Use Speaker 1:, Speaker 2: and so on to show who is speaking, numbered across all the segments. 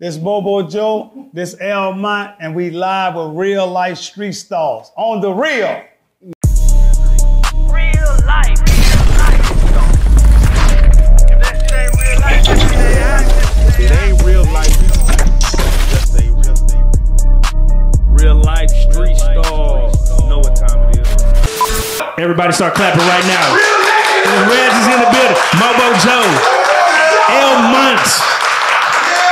Speaker 1: This Mobo Joe, this L.Mont, and we live with Reallyfe Street Starz on the real.
Speaker 2: Real life. If that shit ain't real life, that shit ain't acting.
Speaker 3: It ain't real life. Real. Just ain't real.
Speaker 4: Reallyfe Street Starz. You know what time it is. Everybody start clapping right now. The Reds is in the building. Mobo Joe. L.Monts.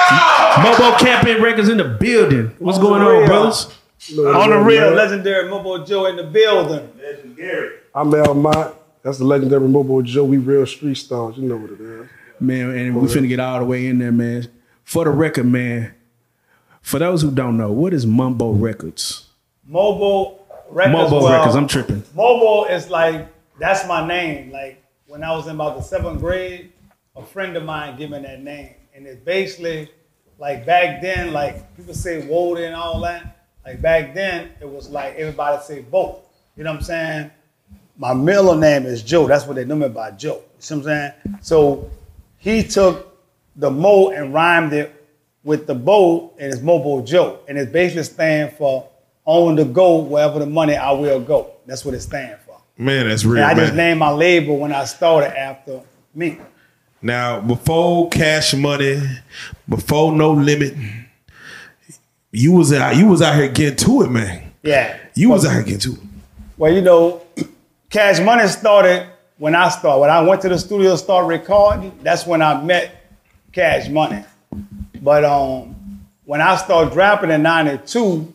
Speaker 4: Mobo Camping Records in the building. What's going on,
Speaker 1: real.
Speaker 4: brothers?
Speaker 1: On the real, legendary Mobo Joe in the building.
Speaker 5: Legendary. I'm L.Mont. That's the legendary Mobo Joe. We real street stars. You know what it is.
Speaker 4: Man, and we finna get all the way in there, man. For the record, man. For those who don't know, what is Mobo Records?
Speaker 1: Mobo Records.
Speaker 4: Mumbo
Speaker 1: well,
Speaker 4: Records, I'm tripping.
Speaker 1: Mobo is like that's my name. Like when I was in about the seventh grade, a friend of mine gave me that name, and it's basically like back then, like people say Woden and all that. Like back then, it was like everybody say both. You know what I'm saying? My middle name is Joe. That's what they know me by Joe. You see what I'm saying? So he took the Mo and rhymed it with the Bo, and it's Mobo Joe, and it's basically stand for on the go wherever the money I will go. That's what it stands for.
Speaker 3: Man, that's real.
Speaker 1: And I just named my label when I started after me.
Speaker 3: Now, before Cash Money, before No Limit, you was out. You was out here getting to it, man.
Speaker 1: Yeah.
Speaker 3: You was out here getting to it.
Speaker 1: Well, you know, Cash Money started when I started. When I went to the studio to start recording, that's when I met Cash Money. But um, when I started rapping in 92,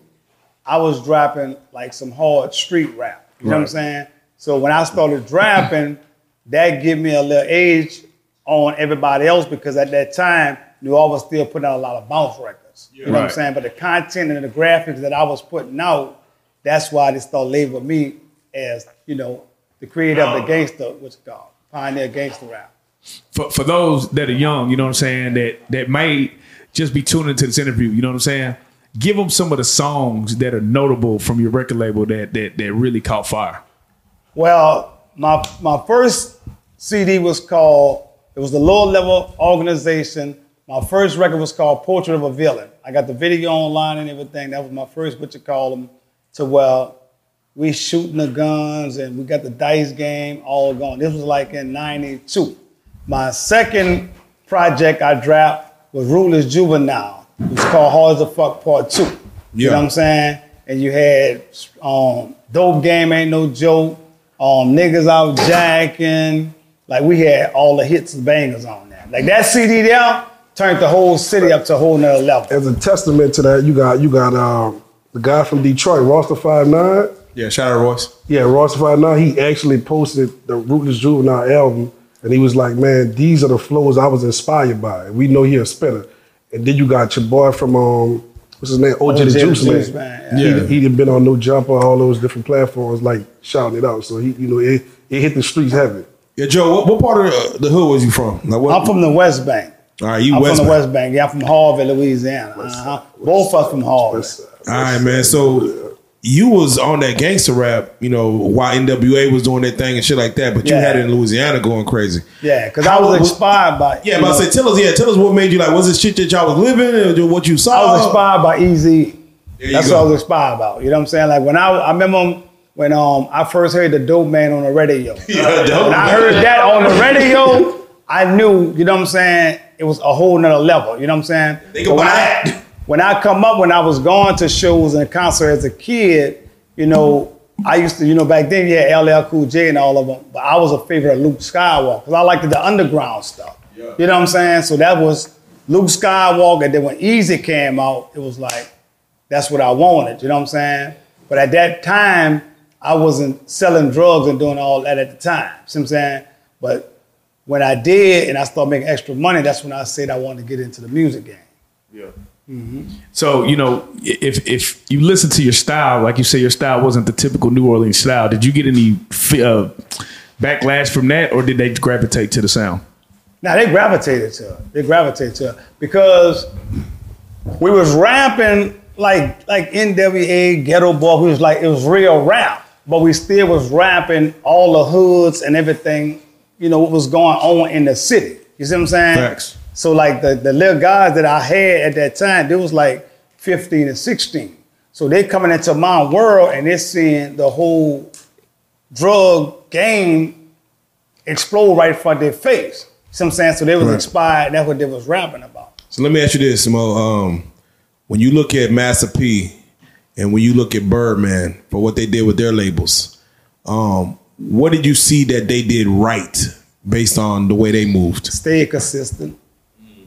Speaker 1: I was dropping like some hard street rap. You know what I'm saying? So when I started rapping, that gave me a little age on everybody else because at that time, New Orleans was still putting out a lot of bounce records. You know what I'm saying? But the content and the graphics that I was putting out, that's why they started labeling me as, you know, the creator of the gangster, what's it called? Pioneer gangster rap.
Speaker 4: For, for those that are young, you know what I'm saying, that that may just be tuning into this interview, you know what I'm saying? Give them some of the songs that are notable from your record label that that that really caught fire.
Speaker 1: Well, my my first CD was called. It was the lower level organization. My first record was called Portrait of a Villain. I got the video online and everything. That was my first, what you call them, to well, we shooting the guns and we got the dice game all going. This was like in '92. My second project I dropped was Ruthless Juvenile. It was called Hard as a Fuck Part Two. You know
Speaker 3: Yeah.
Speaker 1: what I'm saying? And you had um, Dope Game Ain't No Joke, um, Niggas Out Jacking. Like we had all the hits and bangers on that. Like that CD there turned the whole city up to a whole nother level.
Speaker 5: As a testament to that, you got you got um, the guy from Detroit, Royce da Five Nine.
Speaker 3: Yeah, shout out Royce.
Speaker 5: Yeah, Royce da Five Nine. He actually posted the Ruthless Juvenile album, and he was like, "Man, these are the flows I was inspired by." We know he a spinner. And then you got your boy from um, what's his name, OJ, the
Speaker 1: OJ the
Speaker 5: Juice,
Speaker 1: Juice
Speaker 5: Man.
Speaker 1: Man,
Speaker 3: yeah.
Speaker 5: He he had been on No Jumper, all those different platforms, like shouting it out. So he, you know, it, it hit the streets heavy.
Speaker 3: Yeah, Joe. What, what part of the, the hood was you from? Like, what,
Speaker 1: I'm from the West Bank.
Speaker 3: All right, you
Speaker 1: I'm
Speaker 3: West
Speaker 1: from the
Speaker 3: Bank.
Speaker 1: West Bank. Yeah, I'm from Harvey, Louisiana. Uh-huh. Both of us from Harvey.
Speaker 5: West Side.
Speaker 3: All right, man. So you was on that gangster rap, you know, while NWA was doing their thing and shit like that, but you
Speaker 1: Yeah.
Speaker 3: had it in Louisiana going crazy.
Speaker 1: Yeah, because I was
Speaker 3: was-
Speaker 1: inspired by.
Speaker 3: Yeah,
Speaker 1: you
Speaker 3: but I
Speaker 1: know,
Speaker 3: say, tell us, yeah, tell us what made you like. Was it shit that y'all was living, or what you saw?
Speaker 1: I was inspired by
Speaker 3: Eazy.
Speaker 1: That's
Speaker 3: go.
Speaker 1: what I was inspired about. You know what I'm saying? Like when I, I remember when um I first heard the Dope Man on the radio.
Speaker 3: Yeah, Dope
Speaker 1: when I heard that on the radio, I knew. You know what I'm saying? It was a whole nother level. You know what I'm saying?
Speaker 3: Think
Speaker 1: But when
Speaker 3: about
Speaker 1: I,
Speaker 3: that.
Speaker 1: when I come up, when I was going to shows and concerts as a kid, you know, I used to, you know, back then had LL Cool J and all of them, but I was a favorite of Luke Skywalker because I liked the underground stuff.
Speaker 3: Yeah.
Speaker 1: You know what I'm saying? So that was Luke Skywalker. And then when Eazy came out, it was like, that's what I wanted. You know what I'm saying? But at that time, I wasn't selling drugs and doing all that at the time. See what I'm saying? But when I did and I started making extra money, that's when I said I wanted to get into the music game. Yeah.
Speaker 4: So you know, if if you listen to your style, like you say, your style wasn't the typical New Orleans style. Did you get any uh, backlash from that, or did they gravitate to the sound?
Speaker 1: Now they gravitated to it. They gravitated to it because we was rapping like like NWA Geto Boy. We was like it was real rap, but we still was rapping all the hoods and everything. You know what was going on in the city. You see what I'm saying?
Speaker 3: Facts.
Speaker 1: So like the, the little guys that I had at that time, they was like 15 and 16. So they coming into my world and they're seeing the whole drug game explode right in front of their face. You See what I'm saying? So they was
Speaker 3: Right.
Speaker 1: inspired. That's what they was rapping about.
Speaker 3: So let me ask you this, Mo. Um, when you look at Master P and when you look at Birdman for what they did with their labels, um, what did you see that they did right based on the way they moved?
Speaker 1: Stay consistent.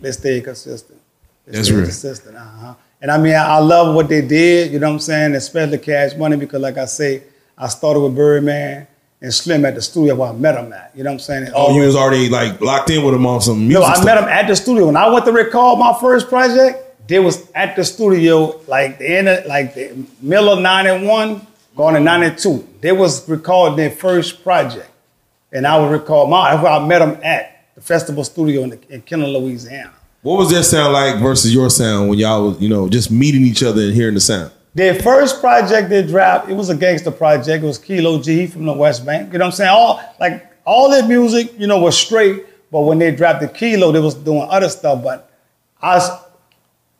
Speaker 1: They stay consistent. They
Speaker 3: That's
Speaker 1: stay
Speaker 3: real.
Speaker 1: consistent. Uh-huh. And I mean, I, I love what they did. You know what I'm saying? Especially Cash Money because, like I say, I started with Birdman and Slim at the studio where I met him at. You know what I'm saying?
Speaker 3: Oh, you was already like locked in with them on some music.
Speaker 1: No, I
Speaker 3: stuff.
Speaker 1: met him at the studio. When I went to record my first project, they was at the studio like the end of like the middle of 91, going to 92. They was recording their first project. And I would record my that's where I met them at the festival studio in, the, in Kenner, Louisiana.
Speaker 3: What was their sound like versus your sound when y'all was, you know, just meeting each other and hearing the sound?
Speaker 1: Their first project they dropped, it was a gangster project. It was Kilo G from the West Bank. You know what I'm saying? All like all their music, you know, was straight. But when they dropped the Kilo, they was doing other stuff. But I was,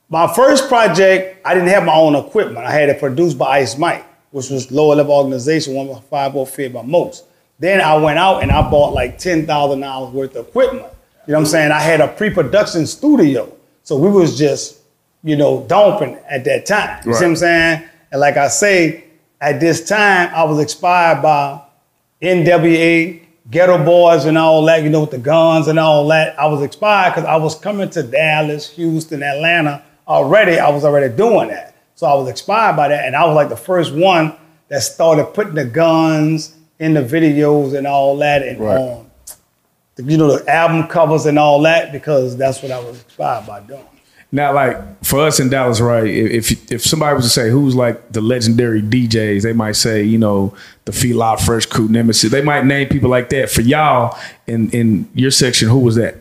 Speaker 1: my first project, I didn't have my own equipment. I had it produced by Ice Mike, which was lower level organization, one of five oh fit by most. Then I went out and I bought like ten thousand dollars worth of equipment. You know what I'm saying? I had a pre-production studio. So we was just, you know, dumping at that time. You see what I'm saying? And like I say, at this time, I was inspired by NWA, Geto Boys, and all that, you know, with the guns and all that. I was inspired because I was coming to Dallas, Houston, Atlanta already. I was already doing that. So I was inspired by that. And I was like the first one that started putting the guns in the videos and all that and
Speaker 5: Right.
Speaker 1: on, you know, the album covers and all that because that's what I was inspired by doing.
Speaker 4: Now, like for us in Dallas, right? If if somebody was to say who's like the legendary DJs, they might say you know the Feel Out Fresh Crew, Nemesis. They might name people like that. For y'all in in your section, who was that?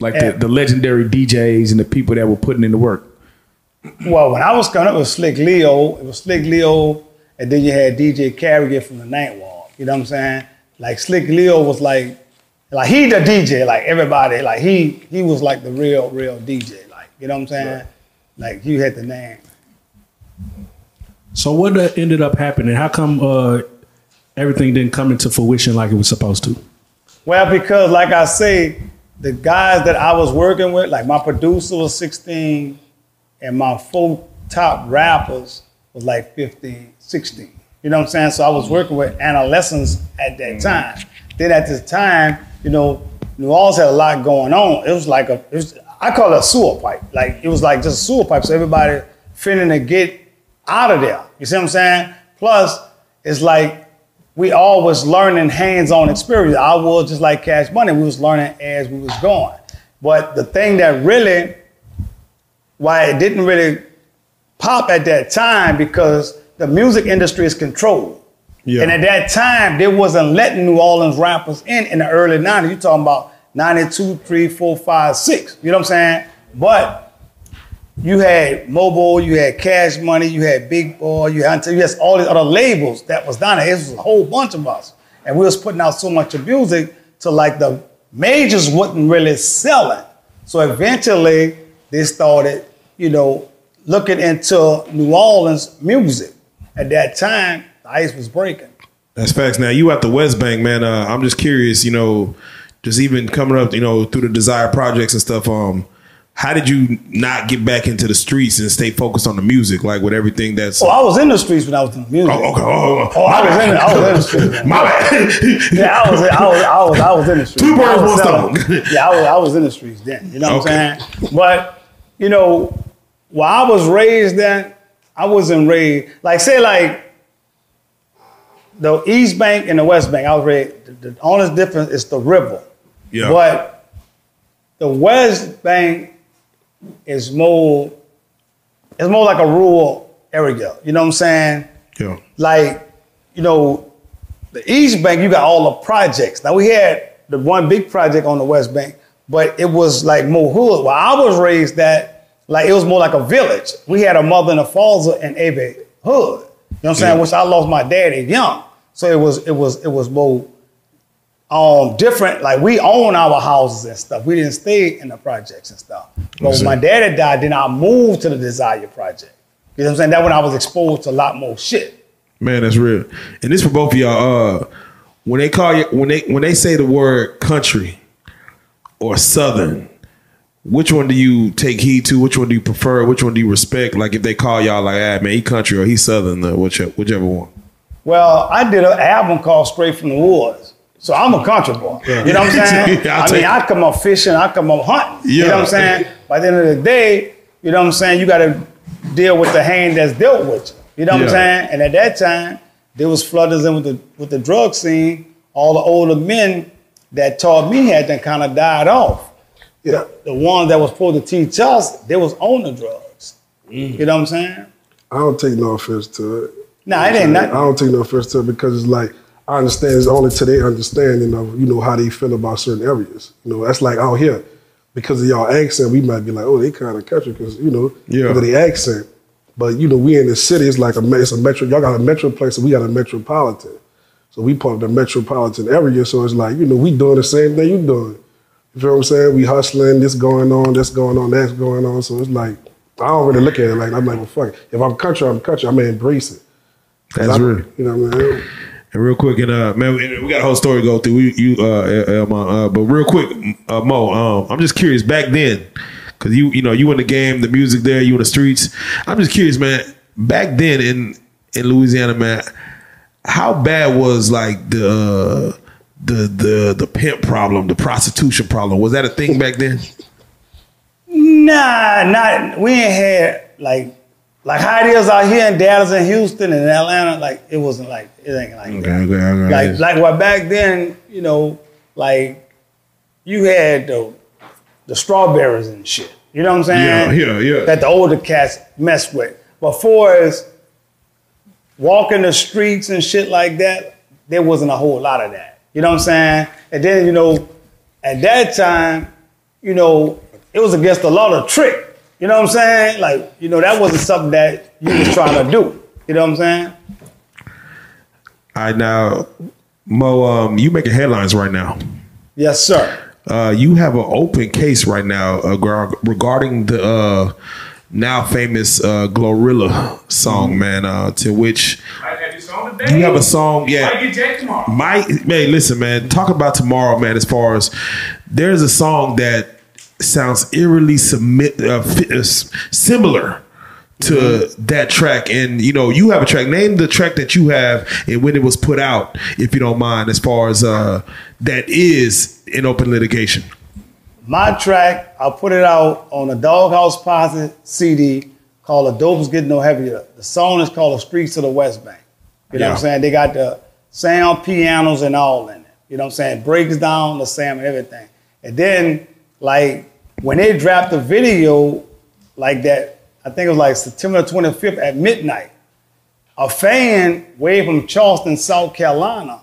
Speaker 4: Like the, the legendary DJs and the people that were putting in the work.
Speaker 1: Well, when I was coming up, it was Slick Leo. It was Slick Leo, and then you had DJ Carrier from the Night Walk. You know what I'm saying? Like Slick Leo was like, like he the DJ. Like everybody, like he he was like the real real DJ. Like you know what I'm saying? Like you had the name.
Speaker 6: So what uh, ended up happening? How come uh, everything didn't come into fruition like it was supposed to?
Speaker 1: Well, because like I say, the guys that I was working with, like my producer was 16, and my four top rappers was like 15, 16. You know what I'm saying? So I was working with adolescents at that mm. time. Then at this time, you know, New Orleans had a lot going on. It was like a, it was, I call it a sewer pipe. Like it was like just a sewer pipe. So everybody finna to get out of there. You see what I'm saying? Plus, it's like we all was learning hands-on experience. I was just like Cash Money. We was learning as we was going. But the thing that really, why it didn't really pop at that time because the music industry is controlled.
Speaker 3: Yeah.
Speaker 1: And at that time, they wasn't letting New Orleans rappers in in the early 90s. You're talking about 92, 3, 4, 5, 6. You know what I'm saying? But you had Mobo, you had Cash Money, you had Big Boy, you had, you had all these other labels that was down there. It was a whole bunch of us. And we was putting out so much of music to like the majors wasn't really selling. So eventually they started, you know, looking into New Orleans music. At that time, the ice was breaking.
Speaker 3: That's facts. Now you at the West Bank, man. Uh, I'm just curious, you know, just even coming up, you know, through the Desire projects and stuff. Um, how did you not get back into the streets and stay focused on the music, like with everything that's?
Speaker 1: Oh, I was in the streets when I was doing music.
Speaker 3: Oh, okay. Oh,
Speaker 1: Oh, I was in the, I was in the streets.
Speaker 3: My bad.
Speaker 1: Yeah, I was, I was, I was, I was in the streets.
Speaker 3: Two birds, one stone.
Speaker 1: Yeah, I was, I was in the streets then. You know what
Speaker 3: Okay.
Speaker 1: I'm saying? But you know, while I was raised then, I wasn't raised like say like the East Bank and the West Bank. I was raised. The, the only difference is the river.
Speaker 3: Yeah.
Speaker 1: But the West Bank is more. It's more like a rural area. You know what I'm saying?
Speaker 3: Yeah.
Speaker 1: like, you know, the East Bank, you got all the projects. Now we had the one big project on the West Bank, but it was like more hood. While I was raised that, like it was more like a village. We had a mother and a father in every hood. You know what I'm saying?
Speaker 3: Yeah.
Speaker 1: Which I lost my daddy young. So it was it was it was more um different. Like we own our houses and stuff. We didn't stay in the projects and stuff. But when my daddy died, then I moved to the Desire Project. You know what I'm saying? That when I was exposed to a lot more shit.
Speaker 3: Man, that's real. And this for both of y'all. Uh, when they call you, when they when they say the word country or southern, which one do you take heed to? Which one do you prefer? Which one do you respect? Like if they call y'all like, ah, man, he country or he southern, uh, whichever, whichever one.
Speaker 1: Well, I did an album called Straight from the Woods. So I'm a country boy. You know what I'm saying?
Speaker 3: Yeah,
Speaker 1: I mean, I come up fishing, I come up hunting. You know what I'm saying? By the end of the day, you know what I'm saying, you gotta deal with the hand that's dealt with you. You know what I'm saying? And at that time, there was flooders in with the with the drug scene. All the older men that taught me had then kind of died off.
Speaker 5: Yeah.
Speaker 1: The ones that was supposed to teach us, they was on the drugs. Mm. You know what I'm saying?
Speaker 5: I don't take no offense to it.
Speaker 1: No, Nah, it ain't
Speaker 5: I don't take no offense to it because it's like I understand it's only to their understanding of you know how they feel about certain areas. You know, that's like out here because of y'all accent, we might be like, oh, they kind of country because you know
Speaker 3: Yeah.
Speaker 5: because of the accent. But you know, we in the city. It's like a me- it's a metro. Y'all got a metroplex, and we got a metropolitan. So we part of the metropolitan area. So it's like you know, we doing the same thing you doing. You feel what I'm saying? We hustling. This going on. This going on. That's going on. So it's like I don't really look at it like I'm like, well, fuck. it. If I'm country, I'm country. I'm gonna embrace it.
Speaker 3: That's
Speaker 5: I-
Speaker 3: real.
Speaker 5: You know what I mean?
Speaker 3: And real quick, and uh, man, we got a whole story to go through. We, you, uh, uh, uh, but real quick, uh, Mo, um, I'm just curious. Back then, because you, you know, you in the game, the music there, you in the streets. I'm just curious, man. Back then in in Louisiana, man, how bad was like the uh, the the the pimp problem, the prostitution problem? Was that a thing back then?
Speaker 1: Nah, not we ain't had like like how it is out here in Dallas and Houston and Atlanta. Like it wasn't like it ain't like that.
Speaker 3: okay, okay.
Speaker 1: Like like what back then, you know, like you had the the strawberries and shit. You know what I'm saying?
Speaker 3: yeah, yeah. Yeah.
Speaker 1: That the older cats mess with. But for as walking the streets and shit like that, there wasn't a whole lot of that. You know what I'm saying? And then, you know, at that time, you know, it was against the law to trick. You know what I'm saying? Like, you know, that wasn't something that you was trying to do. You know what I'm saying?
Speaker 3: All right, now, Mo, um, you making headlines right now.
Speaker 1: Yes, sir.
Speaker 3: Uh, you have an open case right now uh, regarding the uh, now famous uh, Glorilla song, man. Uh, to which you have a song, yeah. My man, listen, man. Talk about tomorrow, man. As far as there's a song that sounds eerily submit, uh, uh, similar to that track, and you know you have a track. Name the track that you have and when it was put out, if you don't mind. As far as uh, that is in open litigation.
Speaker 1: My track, I put it out on a Doghouse Posse CD called "The Dope's Getting No Heavier." The song is called "The Streets of the West Bank." You know what I'm saying? They got the sound pianos and all in it. You know what I'm saying? Breaks down the sound and everything. And then, like, when they dropped the video like that, I think it was like September 25th at midnight, a fan way from Charleston, South Carolina,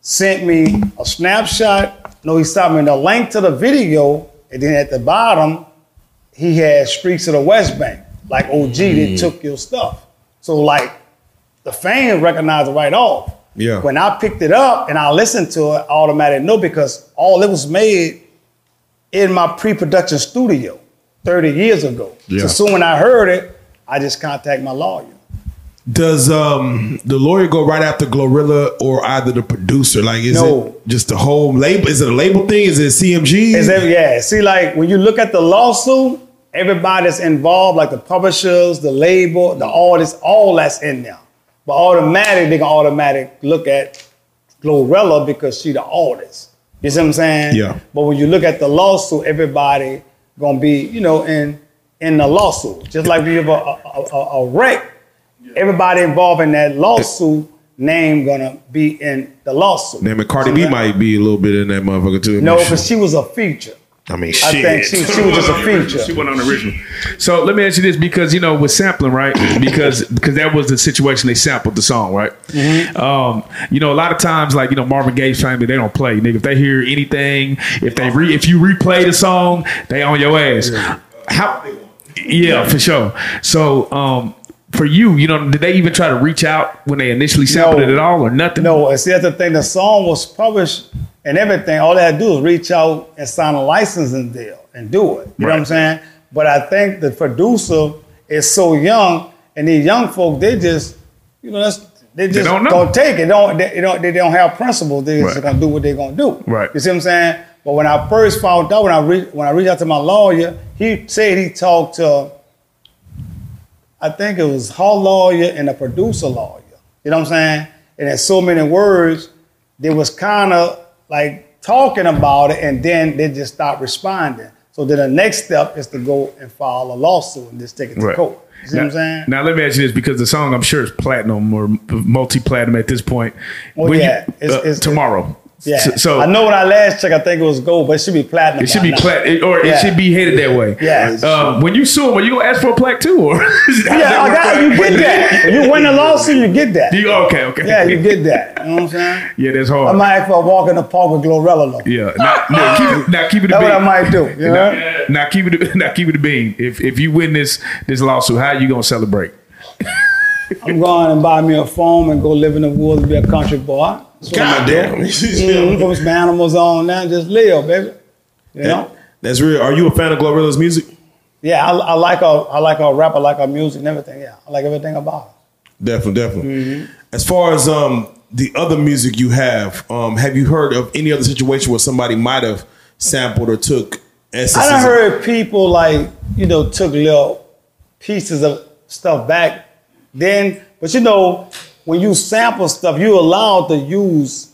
Speaker 1: sent me a snapshot. No, he stopped me the link to the video, and then at the bottom, he had Streets of the West Bank. Like, OG, they mm-hmm. took your stuff. So, like, the fans recognized it right off.
Speaker 3: Yeah.
Speaker 1: When I picked it up and I listened to it, I automatically know because all it was made in my pre-production studio 30 years ago.
Speaker 3: Yeah.
Speaker 1: So soon when I heard it, I just contact my lawyer.
Speaker 3: Does um the lawyer go right after Glorilla or either the producer? Like, is
Speaker 1: No.
Speaker 3: it just the whole label? Is it a label thing? Is it CMG?
Speaker 1: Is that, yeah. See, like when you look at the lawsuit, everybody that's involved, like the publishers, the label, the artists, all that's in there. But automatic, they can automatic look at Glorilla because she the artist. You see what I'm saying?
Speaker 3: Yeah.
Speaker 1: But when you look at the lawsuit, everybody gonna be, you know, in in the lawsuit. Just like we have a, a, a, a wreck, everybody involved in that lawsuit name gonna be in the lawsuit.
Speaker 3: Damn it, Cardi
Speaker 1: So
Speaker 3: B
Speaker 1: that-
Speaker 3: might be a little bit in that motherfucker too.
Speaker 1: No,
Speaker 3: I
Speaker 1: but she was a feature.
Speaker 3: I mean,
Speaker 1: I think she, she was just a feature.
Speaker 4: She went on the original. So let me ask you this, because you know with sampling, right? Because because that was the situation they sampled the song, right? Um, you know, a lot of times, like you know, Marvin Gaye's family, they don't play. Nigga, if they hear anything, if they re, if you replay the song, they on your ass. How? Yeah, for sure. So. um for you, you know, did they even try to reach out when they initially sampled
Speaker 1: No.
Speaker 4: it at all, or nothing?
Speaker 1: No, and see that's the thing. The song was published and everything. All they had to do is reach out and sign a licensing deal and do it. You know what I'm saying? But I think the producer is so young, and these young folk, they just, you know, that's they just
Speaker 4: don't know.
Speaker 1: gonna take it. Don't they, they don't they don't have principles. They just
Speaker 4: Right.
Speaker 1: gonna do what they're gonna do.
Speaker 4: Right.
Speaker 1: You see what I'm saying? But when I first found out, when I re- when I reached out to my lawyer, he said he talked to, I think it was her lawyer and a producer lawyer. You know what I'm saying? And in so many words, they was kind of like talking about it, and then they just stopped responding. So then the next step is to go and file a lawsuit and just take it to
Speaker 4: Right.
Speaker 1: court. You see
Speaker 4: now,
Speaker 1: what I'm saying?
Speaker 4: Now let me ask you this, because the song I'm sure is platinum or multi-platinum at this point.
Speaker 1: Oh,
Speaker 4: When you-
Speaker 1: yeah. It's-
Speaker 4: uh,
Speaker 1: it's-
Speaker 4: tomorrow.
Speaker 1: Yeah.
Speaker 4: So, so
Speaker 1: I know when I last checked, I think it was gold, but it should be platinum.
Speaker 4: it should be
Speaker 1: now.
Speaker 4: plat, or it should be headed that way.
Speaker 1: Yeah.
Speaker 4: Uh, when you sue him, are you gonna ask for a plaque too, or?
Speaker 1: Yeah, I got you get that. When you win a lawsuit, you get that.
Speaker 4: You- okay, okay.
Speaker 1: Yeah, you get that. You know what I'm saying?
Speaker 4: Yeah, that's hard.
Speaker 1: I might ask for a walk in the park with Glorilla though.
Speaker 4: yeah. Now, now keep it. Now keep it. a
Speaker 1: That's what I might do. You know?
Speaker 4: Now, now keep it. Now keep it a bean. If if you win this this lawsuit, how are you gonna celebrate?
Speaker 1: I'm going and buy me a farm and go live in the woods and be a country boy. That's what I'm
Speaker 3: God damn.
Speaker 1: Mhm, Put some animals on now, just live, baby. You know?
Speaker 3: That's real. Are you a fan of Glorilla's music?
Speaker 1: Yeah, I, I like our I like our rap, I like our music and everything. Yeah, I like everything about it.
Speaker 3: Definitely, definitely.
Speaker 1: Mm-hmm.
Speaker 3: As far as um the other music you have, um, have you heard of any other situation where somebody might have sampled or took essences?
Speaker 1: I heard people like, you know, took little pieces of stuff back then. But you know, when you sample stuff, you're allowed to use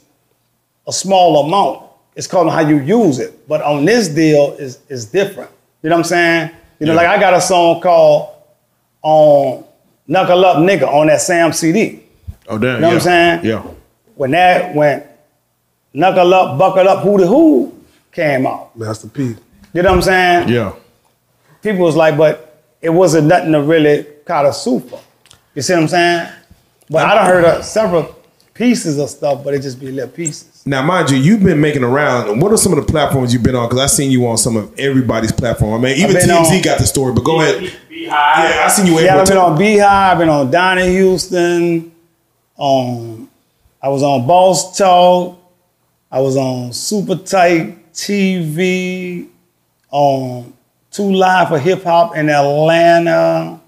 Speaker 1: a small amount. It's called how you use it. But on this deal is is different. You know what I'm saying? You know,
Speaker 3: Yeah.
Speaker 1: like I got a song called um, Knuckle Up Nigga on that Sam CD.
Speaker 3: Oh damn!
Speaker 1: You know what I'm saying?
Speaker 3: Yeah.
Speaker 1: When that went Knuckle Up, Buckle Up, Who the Who came out.
Speaker 5: Master P.
Speaker 1: You know what I'm saying?
Speaker 3: Yeah.
Speaker 1: people was like, but it wasn't nothing to really kind of super. You see what I'm saying? But I done heard of several pieces of stuff, but it just be little pieces.
Speaker 3: Now, mind you, you've been making around. What are some of the platforms you've been on? Because I seen you on some of everybody's platform. I mean, even
Speaker 1: I've
Speaker 3: TMZ
Speaker 1: on-
Speaker 3: got the story. But go ahead. Yeah, I seen you.
Speaker 1: Yeah, I've been on Beehive, I've been on Donnie Houston. Um, I was on Boss Talk. I was on Super Tight TV. On Two Live for Hip Hop in Atlanta.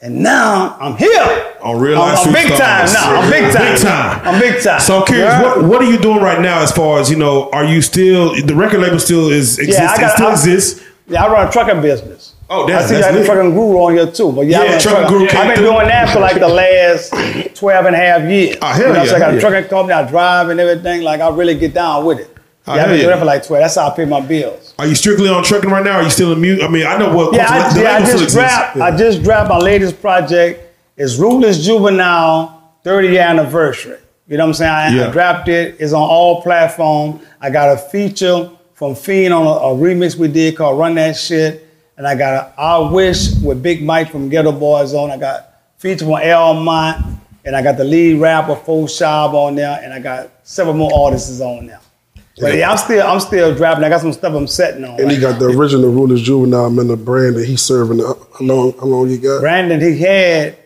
Speaker 1: And now I'm here.
Speaker 3: On Real
Speaker 1: I'm,
Speaker 3: Life
Speaker 1: I'm big time now. I'm big time.
Speaker 3: Big time.
Speaker 1: I'm big time.
Speaker 3: So I'm curious,
Speaker 1: Yeah.
Speaker 3: what what are you doing right now? As far as you know, are you still the record label still is exists?
Speaker 1: Yeah, I got-
Speaker 3: still
Speaker 1: I-
Speaker 3: exists.
Speaker 1: Yeah, I run a trucking business.
Speaker 3: Oh,
Speaker 1: I see
Speaker 3: that's
Speaker 1: you have
Speaker 3: lit.
Speaker 1: the trucking guru on here too. But yeah, I
Speaker 3: Yeah,
Speaker 1: a
Speaker 3: Trucking Guru
Speaker 1: I've been
Speaker 3: through.
Speaker 1: doing that for like the last 12 and a half years.
Speaker 3: Oh, hell
Speaker 1: you know,
Speaker 3: yeah,
Speaker 1: so I got a
Speaker 3: yeah.
Speaker 1: trucking company, I drive and everything. Like I really get down with it.
Speaker 3: Oh,
Speaker 1: yeah, I've been doing
Speaker 3: yeah.
Speaker 1: that for like 12. That's how I pay my bills.
Speaker 3: Are you strictly on trucking right now? Are you still in mute? I mean, I know what.
Speaker 1: Yeah, I, yeah, I just dropped. I just dropped my latest project. It's Ruthless Juvenile 30 year anniversary. You know what I'm saying? I,
Speaker 3: Yeah.
Speaker 1: I dropped it. It's on all platforms. I got a feature from Fiend on a, a remix we did called Run That Shit. And I got a I Wish with Big Mike from Geto Boys on. I got feature from L.Mont. And I got the lead rapper, Full Shab on there. And I got several more artists on there. But yeah, I'm still I'm still dropping. I got some stuff I'm setting on.
Speaker 5: And he
Speaker 1: right
Speaker 5: got the original Ruthless Juvenile man, the brand that he's serving. Uh, How long? How long you got?
Speaker 1: Brandon, he had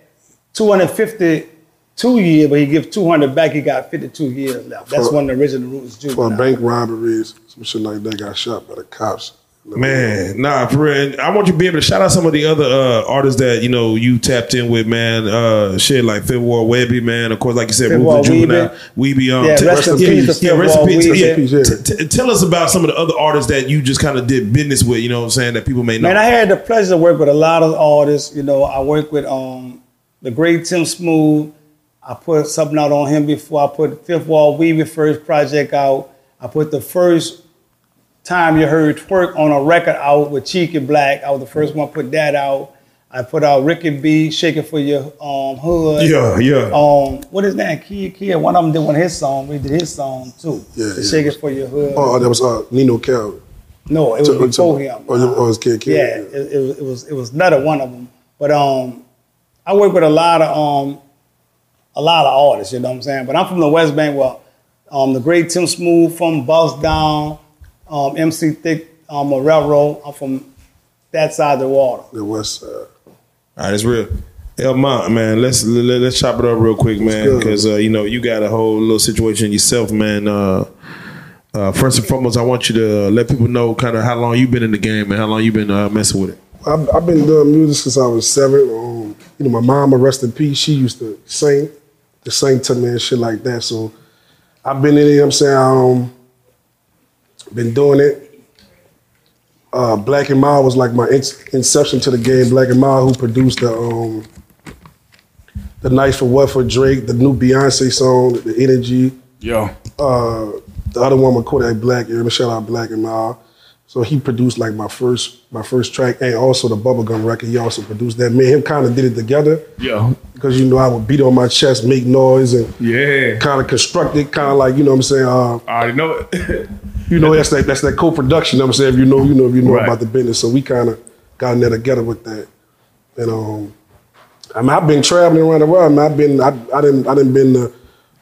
Speaker 1: 252 years, but he give 200 back. He got 52 years left. That's
Speaker 5: For-
Speaker 1: one of the original rules.
Speaker 5: For
Speaker 1: Juvenile.
Speaker 5: bank robberies, some shit like that. Got shot by the cops.
Speaker 3: Man, nah, for real. And I want you to be able to shout out some of the other uh, artists that you know you tapped in with, man. Uh, shit like Fifth Ward Weebie, man. Of course, like you said,
Speaker 1: Fifth
Speaker 3: Ruthless
Speaker 1: Ward
Speaker 3: Juvenile, Weebie. Um,
Speaker 1: Yeah,
Speaker 3: t-
Speaker 1: rest in peace
Speaker 3: Yeah, rest in peace. Yeah.
Speaker 5: Rest in peace, yeah.
Speaker 3: T- t- tell us about some of the other artists that you just kind of did business with. You know what I'm saying that people may know.
Speaker 1: Man, I had the pleasure to work with a lot of artists. You know, I worked with um, the great Tim Smooth. I put something out on him before. I put Fifth Ward Weebie first project out. I put the first time you heard twerk on a record out with Cheeky Blakk. I was the first one to put that out. I put out Ricky B, Shake It For Your um, Hood.
Speaker 3: yeah, yeah.
Speaker 1: Um, what is that? Kia Kia. One of them did one of his song. We did his song too.
Speaker 5: Yeah, yeah.
Speaker 1: Shake It For Your Hood.
Speaker 5: Oh, that was uh, Nino Cal.
Speaker 1: no, it was
Speaker 5: To-
Speaker 1: before
Speaker 5: to-
Speaker 1: him.
Speaker 5: Oh, oh, it was Kid Kid.
Speaker 1: Yeah, it, it, was, it was it was another one of them. But um, I work with a lot of um, a lot of artists. You know what I'm saying? But I'm from the West Bank. Well, um, the great Tim Smooth from Bust Down, um, MC Thick, um, a railroad. I'm from that side of the water.
Speaker 5: The West Side.
Speaker 3: All right, it's real. L.Mont, man, let's let, let's chop it up real quick, man, because uh, you know you got a whole little situation yourself, man. Uh, Uh, first and foremost, I want you to let people know kind of how long you've been in the game and how long you've been uh, messing with it.
Speaker 5: I've, I've been doing music since I was seven. You know, my mama, rest in peace, she used to sing, to sing to me and shit like that. So I've been in it, you know I'm saying? Um, been doing it. Uh, BlaqNmild was like my in- inception to the game. BlaqNmild, who produced the um, the Nice for What for Drake, the new Beyonce song, the Energy.
Speaker 4: Yeah.
Speaker 5: Uh, the other one with Kodak Black, you know, shout out BlaqNmild. So he produced like my first my first track and also the Bubblegum record. He also produced that. Me and him kind of did it together
Speaker 4: Yeah.
Speaker 5: because you know I would beat on my chest, make noise, and
Speaker 4: Yeah.
Speaker 5: kind of construct it, kind of like you know what I'm saying. Uh,
Speaker 4: I already know it.
Speaker 5: you know that's that that's that co-production. You know what I'm saying if you know you know if you know
Speaker 4: Right.
Speaker 5: about the business. So we kind of got in there together with that. And um, I mean I've been traveling around the world. I mean, I've been I I didn't I didn't been to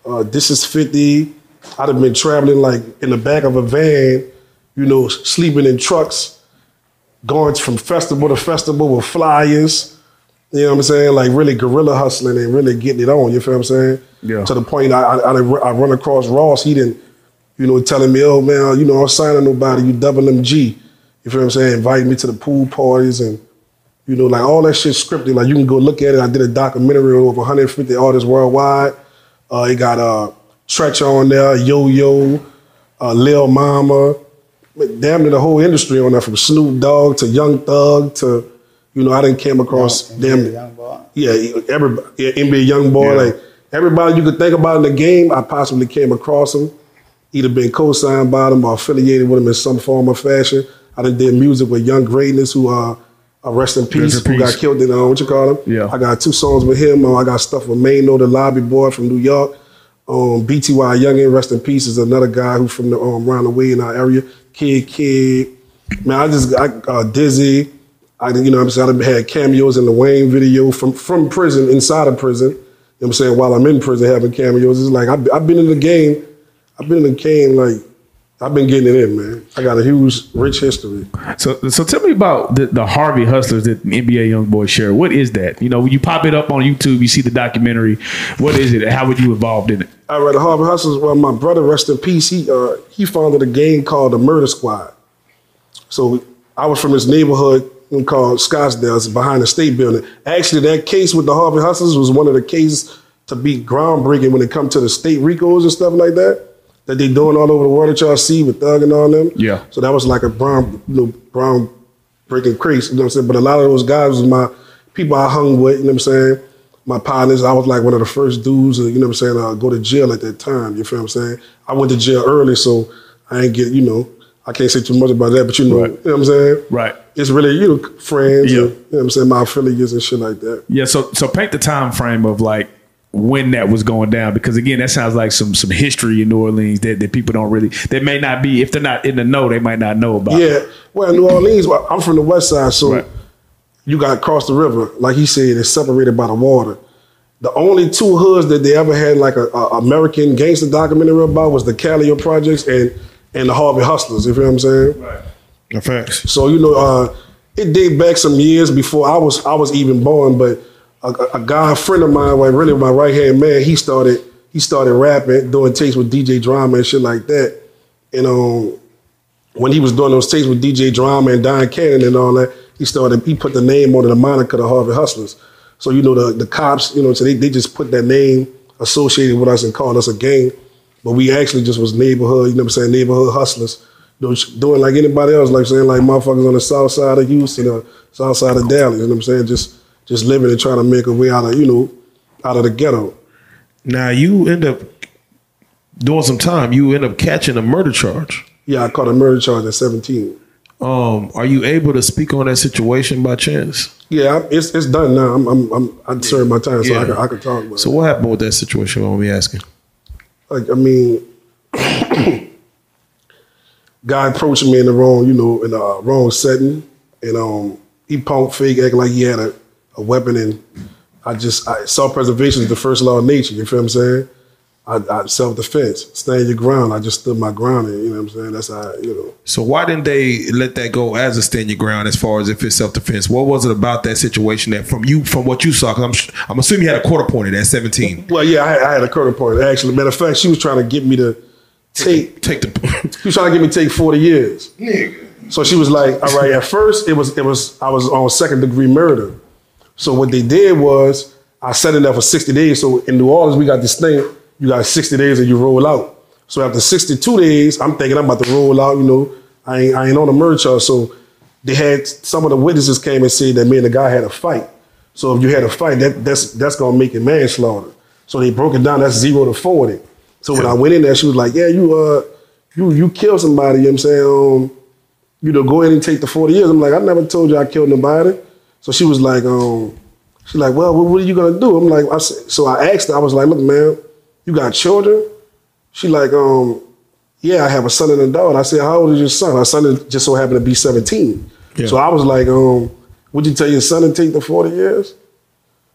Speaker 5: uh, this is fifty. I'd have been traveling like in the back of a van, you know, sleeping in trucks, going from festival to festival with flyers. You know what I'm saying? Like really guerrilla hustling and really getting it on. You feel what I'm saying?
Speaker 4: Yeah.
Speaker 5: To the point I I, I, run across Ross. He didn't, you know, telling me, oh man, you know, I'm signing nobody. You double MG. You feel what I'm saying? Inviting me to the pool parties and you know, like all that shit scripted. Like you can go look at it. I did a documentary on over 150 artists worldwide. Uh, it got uh, Treach on there, Yo Yo, uh, Lil Mama, damn near the whole industry on there, from Snoop Dogg to Young Thug to, you know, I didn't came across damn
Speaker 1: Young
Speaker 5: yeah, everybody, yeah, NBA YoungBoy,
Speaker 4: Yeah.
Speaker 5: like everybody you could think about in the game, I possibly came across them, either been co-signed by them or affiliated with them in some form or fashion. I done did music with Young Greatness, who uh, uh rest in peace,
Speaker 4: Rest
Speaker 5: who got killed in uh, what you call him?
Speaker 4: Yeah.
Speaker 5: I got two songs with him. Uh, I got stuff with Mano, the lobby boy from New York. Um, BTY Youngin, rest in peace, is another guy who from the um, around the way in our area. Kid, kid, man, I just I, uh, Dizzy. I you know I'm saying I had cameos in the Wayne video from from prison inside of prison. You know what I'm saying while I'm in prison having cameos. It's like I've, I've been in the game. I've been in the game like I've been getting it in, man. I got a huge, rich history.
Speaker 4: So, so tell me about the, the Harvey Hustlers that NBA young boys share. What is that? You know, when you pop it up on YouTube, you see the documentary. What is it? How were you involved in it?
Speaker 5: I read the Harvey Hustlers. Well, my brother, rest in peace, he uh, he founded a game called the Murder Squad. So I was from this neighborhood called Scottsdale, it's behind the state building. Actually, that case with the Harvey Hustlers was one of the cases to be groundbreaking when it comes to the state RICOs and stuff like that that they doing all over the world that y'all see with Thug and all them.
Speaker 4: Yeah.
Speaker 5: So that was like a brown, you know, brown breaking craze, you know what I'm saying? But a lot of those guys was my people I hung with, you know what I'm saying? My partners, I was like one of the first dudes, you know what I'm saying, uh, go to jail at that time, you feel what I'm saying? I went to jail early, so I ain't get, you know, I can't say too much about that, but you know,
Speaker 4: Right.
Speaker 5: you know what I'm saying?
Speaker 4: Right.
Speaker 5: It's really, you know, friends,
Speaker 4: Yeah.
Speaker 5: and, you know what I'm saying, my affiliates and shit like that.
Speaker 4: Yeah. So, so paint the time frame of like when that was going down, because again, that sounds like some some history in New Orleans that, that people don't really, they may not be, if they're not in the know, they might not know about.
Speaker 5: Yeah, well, New Orleans, well, I'm from the west side, so
Speaker 4: Right.
Speaker 5: You got across the river. Like he said, it's separated by the water. The only two hoods that they ever had like a, a American gangster documentary about was the Calliope Projects and and the Harvey Hustlers. You feel what I'm saying?
Speaker 3: The facts.
Speaker 5: So you know, uh, it date back some years before I was I was even born. But a, a- a guy, a friend of mine, like really my right hand man, he started he started rapping, doing tapes with DJ Drama and shit like that. And um, when he was doing those tapes with DJ Drama and Don Cannon and all that, he started he put the name on the moniker, the Harvey Hustlers. So you know the the cops, you know, so they, they just put that name associated with us and called us a gang. But we actually just was neighborhood, you know what I'm saying, neighborhood hustlers. You know, doing like anybody else, like saying like motherfuckers on the south side of Houston or south side of Dallas, you know what I'm saying? Just just living and trying to make a way out of, you know, out of the ghetto.
Speaker 3: Now you end up doing some time. You end up catching a murder charge.
Speaker 5: Yeah, I caught a murder charge at 17.
Speaker 3: Um, are you able to speak on that situation by chance?
Speaker 5: Yeah, it's it's done now. I'm I'm, I'm I served my time, so I can I can talk about
Speaker 3: So what happened with that situation? I'm be asking.
Speaker 5: Like I mean, guy approached me in the wrong, you know, in the uh, wrong setting, and um, he pump fake, acting like he had a, a weapon, and I just I, self preservation is the first law of nature. You feel what I'm saying? I, I self defense, stand your ground. I just stood my ground, and you know what I'm saying. That's how you know.
Speaker 3: So why didn't they let that go as a stand your ground as far as if it's self defense? What was it about that situation that from you from what you saw? Because I'm I'm assuming you had a quarter pointed at 17.
Speaker 5: Well, yeah, I, I had a quarter point. Actually, matter of fact, she was trying to get me to take
Speaker 3: Take the.
Speaker 5: She was trying to get me to take 40 years. Nigga. So she was like, all right, at first it was it was I was on second degree murder. So what they did was I set it there for 60 days. So in New Orleans, we got this thing, you got 60 days and you roll out. So after 62 days, I'm thinking I'm about to roll out, you know, I ain't, I ain't on a murder charge. So they had some of the witnesses came and said that me and the guy had a fight. So if you had a fight, that that's that's gonna make it manslaughter. So they broke it down, that's zero to 40. So when I went in there, she was like, Yeah, you uh you you killed somebody, you know what I'm saying? Um, you know, go ahead and take the 40 years. I'm like, I never told you I killed nobody. So she was like, um, she's like, well, what, what are you gonna do? I'm like, I said, so I asked her, I was like, look, man, you got children? She like, um, yeah, I have a son and a daughter. I said, how old is your son? Her son is- just so happened to be 17. Yeah. So I was like, um, would you tell your son to take the 40 years?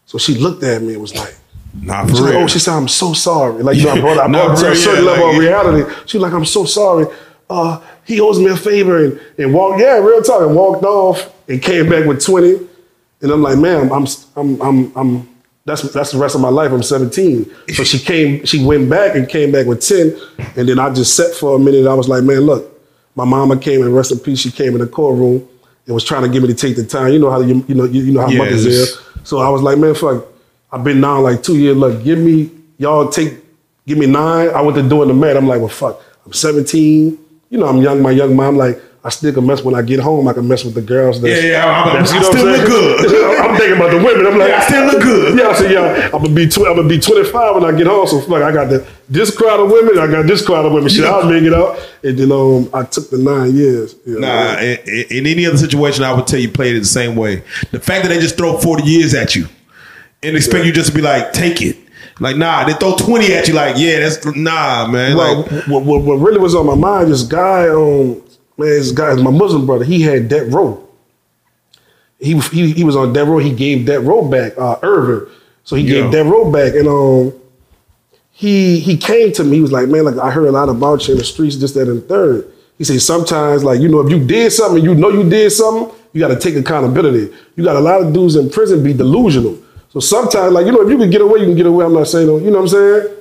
Speaker 5: So she looked at me and was like,
Speaker 3: Nah, for
Speaker 5: like,
Speaker 3: real.
Speaker 5: oh, she said, I'm so sorry. Like, you know, I brought, I brought to a certain
Speaker 3: yeah,
Speaker 5: level
Speaker 3: like,
Speaker 5: of reality. She was like, I'm so sorry. Uh, he owes me a favor and, and walked, yeah, real talk, and walked off and came back with 20. And I'm like, ma'am, I'm, I'm, I'm, I'm, that's, that's the rest of my life. I'm 17. So she came, she went back and came back with 10. And then I just sat for a minute. I was like, man, look, my mama came and rest in peace. She came in the courtroom and was trying to get me to take the time. You know how you, you know, you, you know how
Speaker 3: Yeah,
Speaker 5: mothers is. So I was like, man, fuck. I've been down like two years. Look, give me y'all take, give me nine. I went to doing the math. I'm like, well, fuck. I'm 17. You know, I'm young. My young mom, like, I still can mess when I get home. I can mess with the girls. That's,
Speaker 3: Yeah, yeah, I'm- I'm-
Speaker 5: that's-
Speaker 3: I still
Speaker 5: what I'm
Speaker 3: look good.
Speaker 5: I'm thinking about the women. I'm like,
Speaker 3: Yeah, I still look good.
Speaker 5: Yeah, I said, yeah, I'm gonna be, tw- I'm gonna be 25 when I get home. So fuck, I got the this crowd of women. I got this crowd of women. Shit, I'll make it out. And then um, I took the nine years. you know.
Speaker 3: Nah, in, in in any other situation, I would tell you played it the same way. The fact that they just throw 40 years at you and expect you just to be like, take it. Like, nah, they throw 20 at you, like, yeah, that's nah, man.
Speaker 5: Well,
Speaker 3: like,
Speaker 5: what, what, what really was on my mind, this guy, um, man, this guy, my Muslim brother, he had death row. He, he he was on death row. He gave death row back, uh, Irvin. So he
Speaker 3: Yeah.
Speaker 5: gave death row back, and um, he he came to me. He was like, man, like I heard a lot about you in the streets, this, that, and the third. He said sometimes, like you know, if you did something, you know you did something, you got to take accountability. You got a lot of dudes in prison be delusional. So sometimes, like you know, if you can get away, you can get away. I'm not saying, you know what I'm saying.